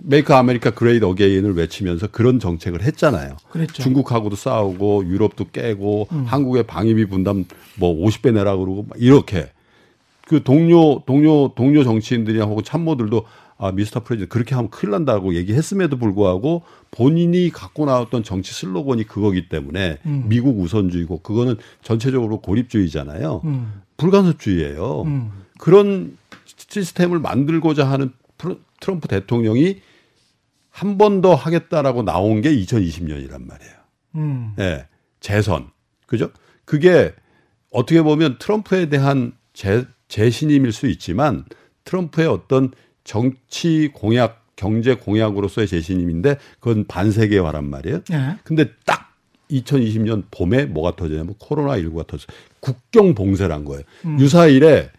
Make America Great Again을 외치면서 그런 정책을 했잖아요. 그랬죠. 중국하고도 싸우고 유럽도 깨고 한국의 방위비 분담 뭐 50배 내라 그러고 막 이렇게 그 동료 동료 동료 정치인들이하고 참모들도 아 Mr. President 그렇게 하면 큰일 난다고 얘기했음에도 불구하고 본인이 갖고 나왔던 정치 슬로건이 그거기 때문에 음. 미국 우선주의고 그거는 전체적으로 고립주의잖아요. 음. 불간섭주의예요. 음. 그런 시스템을 만들고자 하는 프로- 트럼프 대통령이 한 번 더 하겠다라고 나온 게 2020년이란 말이에요. 음. 예. 재선. 그죠? 그게 어떻게 보면 트럼프에 대한 재, 재신임일 수 있지만 트럼프의 어떤 정치 공약, 경제 공약으로서의 재신임인데 그건 반세계화란 말이에요. 예. 근데 딱 2020년 봄에 뭐가 터지냐면 코로나19가 터졌어요. 국경 봉쇄란 거예요. 유사일에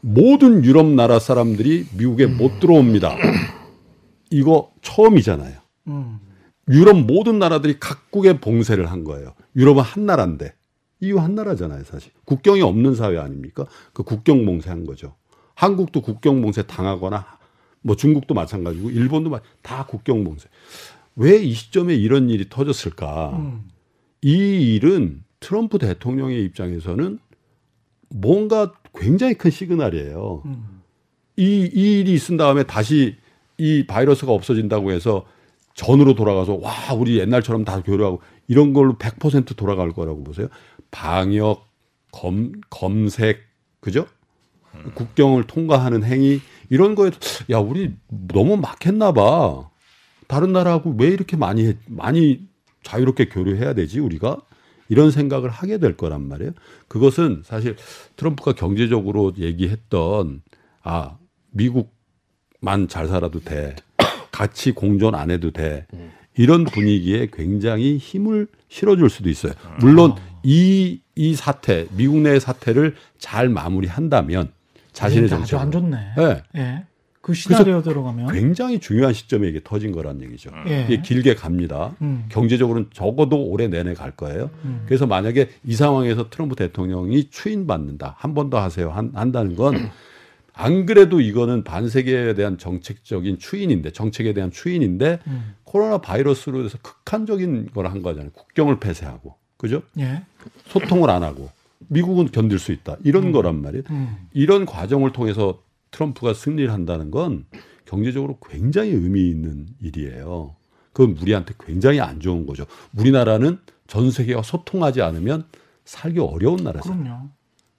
모든 유럽 나라 사람들이 미국에 못 들어옵니다. <clears throat> 이거 처음이잖아요. 음. 유럽 모든 나라들이 각국의 봉쇄를 한 거예요. 유럽은 한 나라인데 EU 한 나라잖아요, 사실. 국경이 없는 사회 아닙니까? 그 국경 봉쇄한 거죠. 한국도 국경 봉쇄 당하거나 뭐 중국도 마찬가지고 일본도 마- 다 국경 봉쇄. 왜 이 시점에 이런 일이 터졌을까? 음. 이 일은 트럼프 대통령의 입장에서는 뭔가 굉장히 큰 시그널이에요. 음. 이, 이 일이 있은 다음에 다시 이 바이러스가 없어진다고 해서 전으로 돌아가서 와 우리 옛날처럼 다 교류하고 이런 걸로 100% 돌아갈 거라고 보세요. 방역, 검, 검색, 그죠? 국경을 통과하는 행위 이런 거에 야 우리 너무 막혔나 봐. 다른 나라하고 왜 이렇게 많이 해- 많이 자유롭게 교류해야 되지 우리가 이런 생각을 하게 될 거란 말이에요. 그것은 사실 트럼프가 경제적으로 얘기했던 아 미국만 잘 살아도 돼 같이 공존 안 해도 돼 이런 분위기에 굉장히 힘을 실어줄 수도 있어요. 물론 이 이 사태 미국 내의 사태를 잘 마무리한다면 자신의 아주 정책 안 좋네. 네. 예. 그 시나리오 들어가면 굉장히 중요한 시점에 이게 터진 거란 얘기죠. 예. 이게 길게 갑니다. 음. 경제적으로는 적어도 올해 내내 갈 거예요. 그래서 만약에 이 상황에서 트럼프 대통령이 추인받는다. 한 번 더 하세요. 한, 한다는 건 안 그래도 이거는 반세계에 대한 정책적인 추인인데 정책에 대한 추인인데 음. 코로나 바이러스로 해서 극한적인 걸 한 거잖아요. 국경을 폐쇄하고. 그죠? 예. 소통을 안 하고 미국은 견딜 수 있다. 이런 거란 말이에요. 음. 이런 과정을 통해서 트럼프가 승리를 한다는 건 경제적으로 굉장히 의미 있는 일이에요. 그건 우리한테 굉장히 안 좋은 거죠. 우리나라는 전 세계와 소통하지 않으면 살기 어려운 나라잖아요. 그럼요.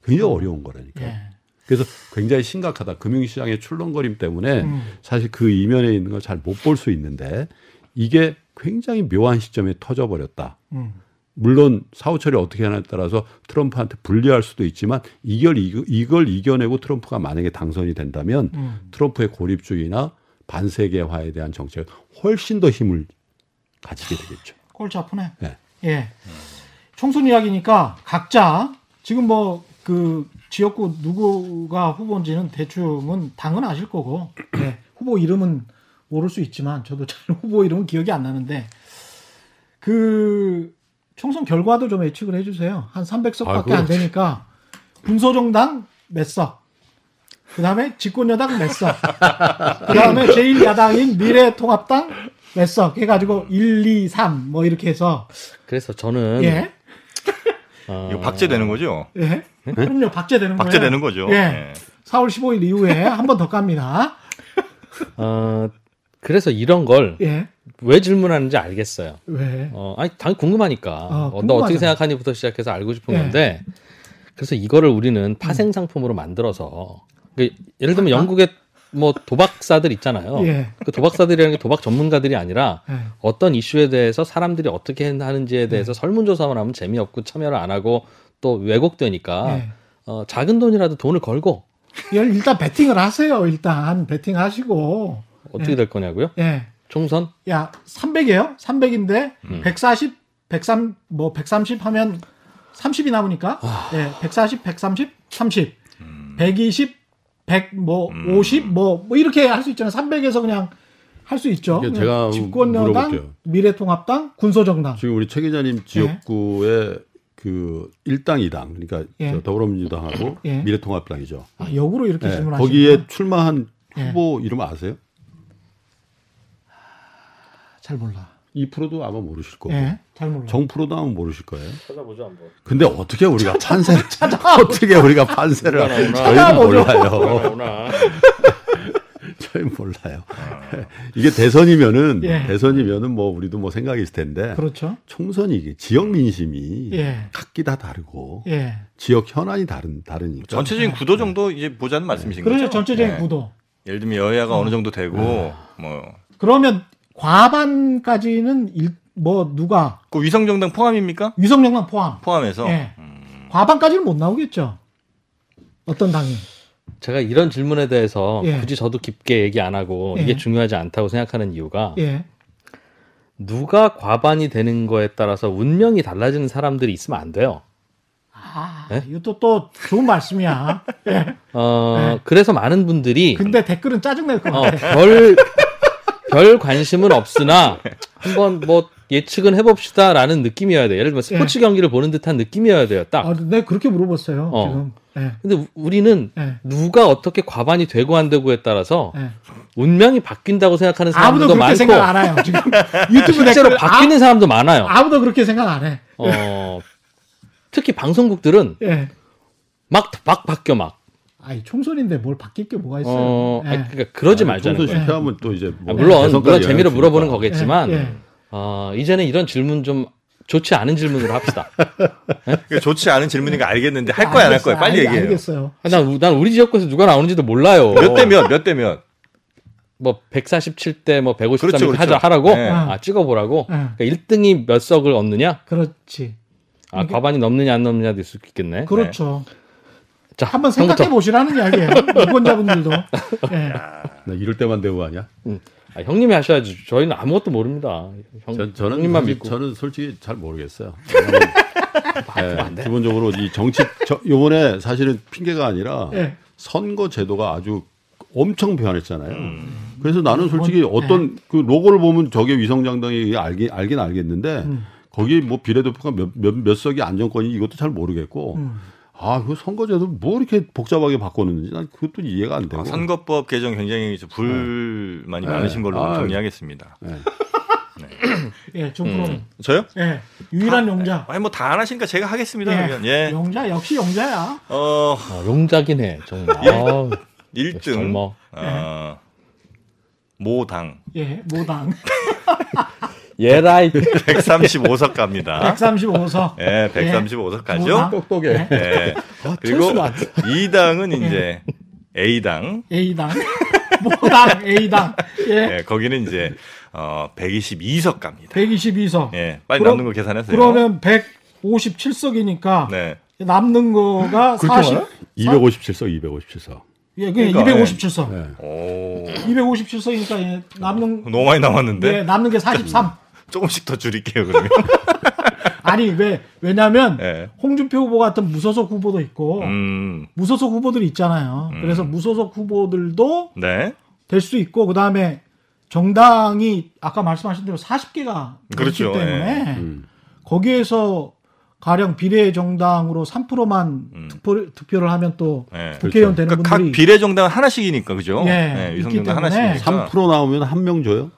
굉장히 어려운 거라니까. 예. 그래서 굉장히 심각하다. 금융시장의 출렁거림 때문에 음. 사실 그 이면에 있는 걸 잘 못 볼 수 있는데 이게 굉장히 묘한 시점에 터져버렸다. 음. 물론 사후 처리 어떻게 하냐에 따라서 트럼프한테 불리할 수도 있지만 이걸, 이걸 이겨내고 트럼프가 만약에 당선이 된다면 음. 트럼프의 고립주의나 반세계화에 대한 정책은 훨씬 더 힘을 가지게 되겠죠. 골치 아프네. 네. 예. 총선 이야기니까 각자 지금 뭐 그 지역구 누구가 후보인지는 대충은 당은 아실 거고 예. 후보 이름은 모를 수 있지만 저도 잘 <laughs> 후보 이름은 기억이 안 나는데 그 총선 결과도 좀 예측을 해주세요. 한 300석밖에 아, 안. 되니까 군소정당 몇 석, 그 다음에 집권여당 몇 석, 그 다음에 제1야당인 미래통합당 몇 석 해가지고 1, 2, 3 뭐 이렇게 해서 그래서 저는 예, 어, 이거 박제되는 거죠? 예, 그럼요 박제되는 거예요. 박제되는 거죠. 예. 예. 4월 15일 이후에 한 번 더 깝니다. 어, 그래서 이런 걸왜 예, 질문하는지 알겠어요. 왜? 어, 아니, 당연히 궁금하니까. 어, 어, 너 어떻게. 생각하니부터 시작해서 알고 싶은 예. 건데, 그래서 이거를 우리는 파생 상품으로 만들어서, 그 예를 들면 영국의 뭐 도박사들 있잖아요. 예. 그 도박사들이라는 게 도박 전문가들이 아니라 예. 어떤 이슈에 대해서 사람들이 어떻게 하는지에 대해서 설문조사만 하면 재미없고 참여를 안 하고 또 왜곡되니까 예. 어, 작은 돈이라도 돈을 걸고 일단 베팅을 하세요. 일단 베팅 하시고. 어떻게 예. 될 거냐고요? 예. 총선? 야, 300이에요? 300인데 음. 140, 103, 뭐 130 하면 30이 남으니까 아. 예, 140, 130, 30, 음. 120, 100, 뭐 50, 뭐, 뭐 이렇게 할 수 있잖아요. 300에서 그냥 할수 있죠. 그냥 제가 집권여당, 물어볼게요. 미래통합당, 군소정당. 지금 우리 최 기자님 지역구의 그 일당 이당 그러니까 예. 저 더불어민주당하고 예. 미래통합당이죠. 아, 역으로 이렇게 예, 질문하시는 거기에 출마한 예. 후보 이름 아세요? 잘 몰라. 2%도 아마 모르실 거고 예, 잘 몰라. 정프로도 아마 모르실 거예요. 찾아보죠 한번. 근데 어떻게 우리가 <laughs> 판세를 어떻게 우리가 판세를 저희는 찾아보죠. 몰라요. <laughs> 저희 몰라요. <laughs> 이게 대선이면은 예. 대선이면은 뭐 우리도 뭐 생각이 있을 텐데 그렇죠. 총선이 이게 지역 민심이 예. 각기 다 다르고 예. 지역 현안이 다른 다르니까 전체적인 구도 정도 이제 보자는 말씀이신 그렇죠. 거죠? 전체적인 예. 구도. 예를 들면 여야가 어느 정도 되고 뭐 그러면 과반까지는 일, 뭐 누가 그 위성정당 포함입니까? 위성정당 포함. 포함해서 예. 과반까지는 못 나오겠죠. 어떤 당이. 제가 이런 질문에 대해서 예. 굳이 저도 깊게 얘기 안 하고 예. 이게 중요하지 않다고 생각하는 이유가 예. 누가 과반이 되는 거에 따라서 운명이 달라지는 사람들이 있으면 안 돼요. 아, 예? 이것도 또 좋은 말씀이야. 예. 어, 네. 그래서 많은 분들이 근데 댓글은 짜증낼 것 어, 같아. 별, 별 관심은 없으나 한번 뭐 예측은 해봅시다라는 느낌이어야 돼요. 예를 들면 스포츠 경기를 보는 듯한 느낌이어야 돼요. 딱. 아, 네, 그렇게 물어봤어요. 어. 지금. 예. 근데 우- 우리는 예. 누가 어떻게 과반이 되고 안 되고에 따라서 예. 운명이 바뀐다고 생각하는 아무도 사람들도 그렇게 많고 생각 안 해요. 지금 <laughs> 유튜브 실제로 바뀌는 사람도 많아요. 아, 아무도 그렇게 생각 안 해. 어, 특히 방송국들은 <laughs> 예. 막, 막 바뀌어 막. 아이 총선인데 뭘 바뀔 게 뭐가 있어요. 어, 예. 아니, 그러니까 그러지 아니, 말자는 총선 거예요. 실패하면 또 이제 뭐 아, 물론 물론 재미로 물어보는. 거겠지만. 어, 이제는 이런 질문 좀 좋지 않은 질문으로 합시다. <laughs> 그러니까 좋지 않은 질문인 거 알겠는데 할 거야 안 할 거야. 빨리 알- 얘기해요. 알겠어요. 아, 난, 난 우리 지역구에서 누가 나오는지도 몰라요. 몇 대 몇, 몇 대 몇. 뭐 147대 뭐 153 그렇죠, 그렇죠. 하자 하라고 네. 아 찍어보라고 네. 그러니까 1등이 몇 석을 얻느냐 그렇지. 아 이게- 과반이 넘느냐 안 넘느냐도 있을 수 있겠네 그렇죠. 자 한번. 생각해 보시라는 이야기예요. <laughs> 유권자분들도. 예. <laughs> 나 이럴 때만 되고 하냐? 아, 형님이 하셔야지 저희는 아무것도 모릅니다 형, 전, 저는 형님만 믿고 저는 솔직히 잘 모르겠어요. <laughs> 예, 기본적으로 이 정치 저, 요번에 사실은 핑계가 아니라 예. 선거 제도가 아주 엄청 변했잖아요. 음. 그래서 나는 솔직히 뭔- 어떤 그 로고를 보면 저게 위성장당이 알긴 알긴 알겠는데 음. 거기 뭐 비례대표가 몇, 몇, 몇 석이 안정권이 이것도 잘 모르겠고 음. 아 그 선거제도 뭐 이렇게 복잡하게 바꿨는지 난 그것도 이해가 안 되고 아, 선거법 개정 굉장히 좀 불만이 네. 많으신 걸로 아, 정리하겠습니다. 네. <laughs> 예, 중프로는. 음. 저요? 예. 유일한 용자. 아니 뭐 다 안 하시니까 제가 하겠습니다. 예. 그러면 예. 용자 역시 용자야. 어 아, 용자긴 해 정말 예. 아, 1등 젊어 어, 모당 예, 모당. <laughs> 예라이 135석 <laughs> 갑니다. 135석. 예, 135석 가죠. 모당. 똑똑해. 예. 예. 그리고 2당은 이제 A당. A당. <laughs> 모당 A당. 예. 예, 거기는 이제 어 122석 갑니다. 122석. 예, 빨리 그럼- 남는 거 계산하세요. 그러면 157석이니까 네. 남는 거가 40. 257석, 257석. 예, 그게 그러니까, 257석. 네. 오. 257석이니까 예, 남는 너무 많이 남았는데 예, 남는 게 43. 조금씩 더 줄일게요, 그러면. <laughs> 아니 왜 왜냐면 예. 홍준표 후보 같은 무소속 후보도 있고 음. 무소속 후보들이 있잖아요. 그래서 무소속 후보들도 네. 될 수 있고 그 다음에 정당이 아까 말씀하신 대로 40개가 그렇죠. 있기 때문에 음. 거기에서 가령 비례 정당으로 3%만 음. 투표, 투표를 하면 또 네. 국회의원 되는 그러니까 각 분들이 비례 정당은 하나씩이니까 그죠? 예, 네, 있기 위성정당 때문에 하나씩이니까 3% 나오면 한 명 줘요?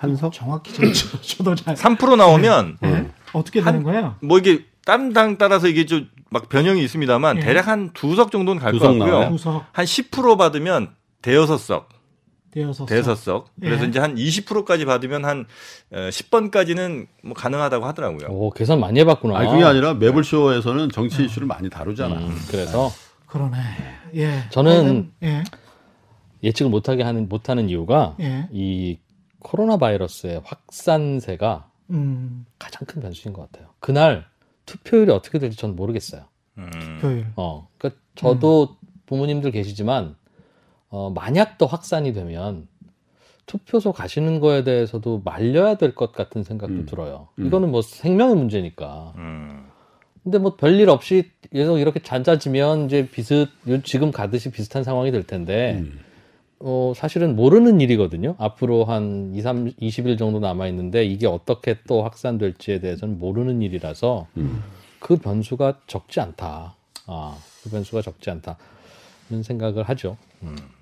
한석? 정확히 저, 저, <laughs> 저도 잘 3% 나오면 예? 어떻게 되는 거예요? 뭐 이게 다른 당 따라서 이게 좀 막 변형이 있습니다만 예. 대략 한 두 석 정도는 갈 것 두석 같고요. 나와요? 구석 한 10% 받으면 대여섯 석, 되어서 대여섯 석. 그래서 예. 이제 한 20%까지 받으면 한 어, 10번까지는 뭐 가능하다고 하더라고요. 오, 계산 많이 해봤구나. 아니 그게 아니라 매블쇼에서는 정치 이슈를 많이 다루잖아. 음, 그래서 그러네. 예. 저는 하여튼, 예. 예측을 못하게 하는 못하는 이유가 예. 이 코로나 바이러스의 확산세가 음. 가장 큰 변수인 것 같아요. 그날 투표율이 어떻게 될지 저는 모르겠어요. 음. 표율. 어, 그러니까 저도 부모님들 계시지만 어, 만약 또 확산이 되면 투표소 가시는 거에 대해서도 말려야 될 것 같은 생각도 음. 들어요. 음. 이거는 뭐 생명의 문제니까. 음. 근데 뭐 별일 없이 계속 이렇게 잦아지면 이제 비슷 요- 지금 가듯이 비슷한 상황이 될 텐데 음. 어 사실은 모르는 일이거든요. 앞으로 한 2, 3, 20일 정도 남아 있는데 이게 어떻게 또 확산될지에 대해서는 모르는 일이라서 음. 그 변수가 적지 않다. 아, 그 변수가 적지 않다. 는 생각을 하죠.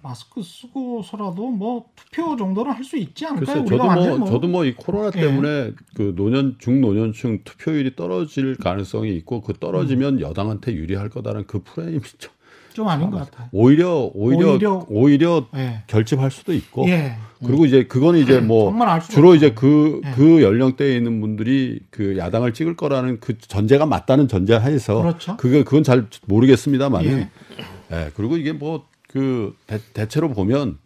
마스크 쓰고서라도 뭐 투표 정도는 할 수 있지 않을까요? 글쎄 저도 완전 뭐, 저도 뭐 이 코로나 예. 때문에 그 노년 중노년층 투표율이 떨어질 가능성이 있고 그 떨어지면 음. 여당한테 유리할 거다라는 그 프레임이 좀 좀 아닌 것 같아요. 오히려 오히려 오히려- 오히려, 예. 결집할 수도 있고 예. 그리고 이제 그거는 이제 뭐알 수가 주로 없죠. 이제 그 예. 그 연령대에 있는 분들이 그 야당을 찍을 거라는 그 전제가 맞다는 전제 하에서 그렇죠. 그게 그건 잘 모르겠습니다만은 예. 예. 그리고 이게 뭐 그 대체로 보면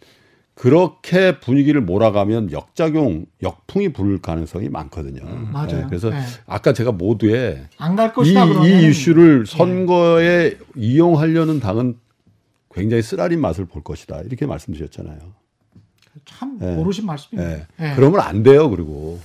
그렇게 분위기를 몰아가면 역작용 역풍이 불 가능성이 많거든요. 맞아요. 예, 그래서 예. 아까 제가 모두에 이, 이 이슈를 선거에 이용하려는 당은 굉장히 쓰라린 맛을 볼 것이다 이렇게 말씀드렸잖아요. 참 예. 모르신 말씀입니다. 예. 예. 그러면 안 돼요. 그리고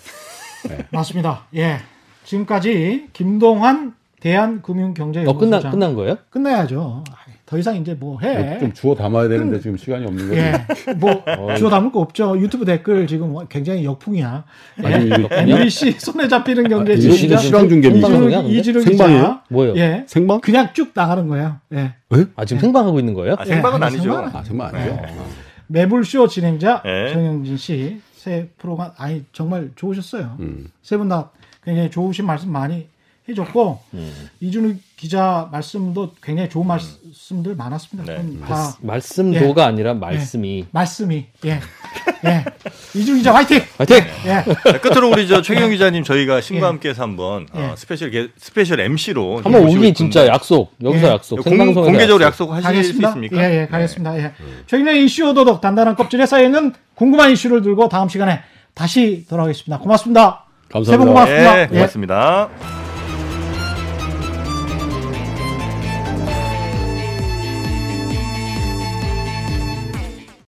<laughs> 맞습니다. 예. 지금까지 김동환 대한금융경제연구소장 어 끝나 끝난 거예요? 끝내야죠. 아이, 더 이상 이제 뭐 해. 좀 주워 담아야 되는데 지금 시간이 없는 거죠. 예. 뭐 <laughs> 주워 담을 거 없죠. 유튜브 댓글 지금 굉장히 역풍이야. 예. 아니, <laughs> MBC 손에 잡히는 경제 이거 진짜 시간 중계입니까? 생방송이야, 근데? 이지름 생방이에요? 뭐예요? 예. 생방? 그냥 쭉 나가는 거예요. 예. 아 지금 생방하고 있는 거예요? 아, 생방은 예, 아니죠. 생방은 아 정말 아니죠. 네. 매불쇼 진행자 예. 정영진 씨 새 프로가 아니 정말 좋으셨어요. 음. 세분 다 굉장히 좋으신 말씀 많이 해줬고 음. 이준우 기자 말씀도 굉장히 좋은 말씀들 많았습니다. 네. 다 말씀도가 아니라 말씀이. 말씀이 예. 예. 이준우 기자 화이팅! 화이팅! 예. 자, 끝으로 우리 저 최경 기자님 저희가 신과 예. 함께해서 한번 어, 예. special 게, special MC로 한번 오기 진짜 약속. 여기서 예. 약속. 공, 공개적으로 약속. 약속하실 수 가겠습니다. 있습니까? 예, 예, 가겠습니다. 예. 최근의 이슈 오도독 단단한 껍질에 쌓여있는 궁금한 이슈를 들고 다음 시간에 다시 돌아오겠습니다. 고맙습니다. 감사합니다. 새해 복 고맙습니다. 예, 예. 고맙습니다.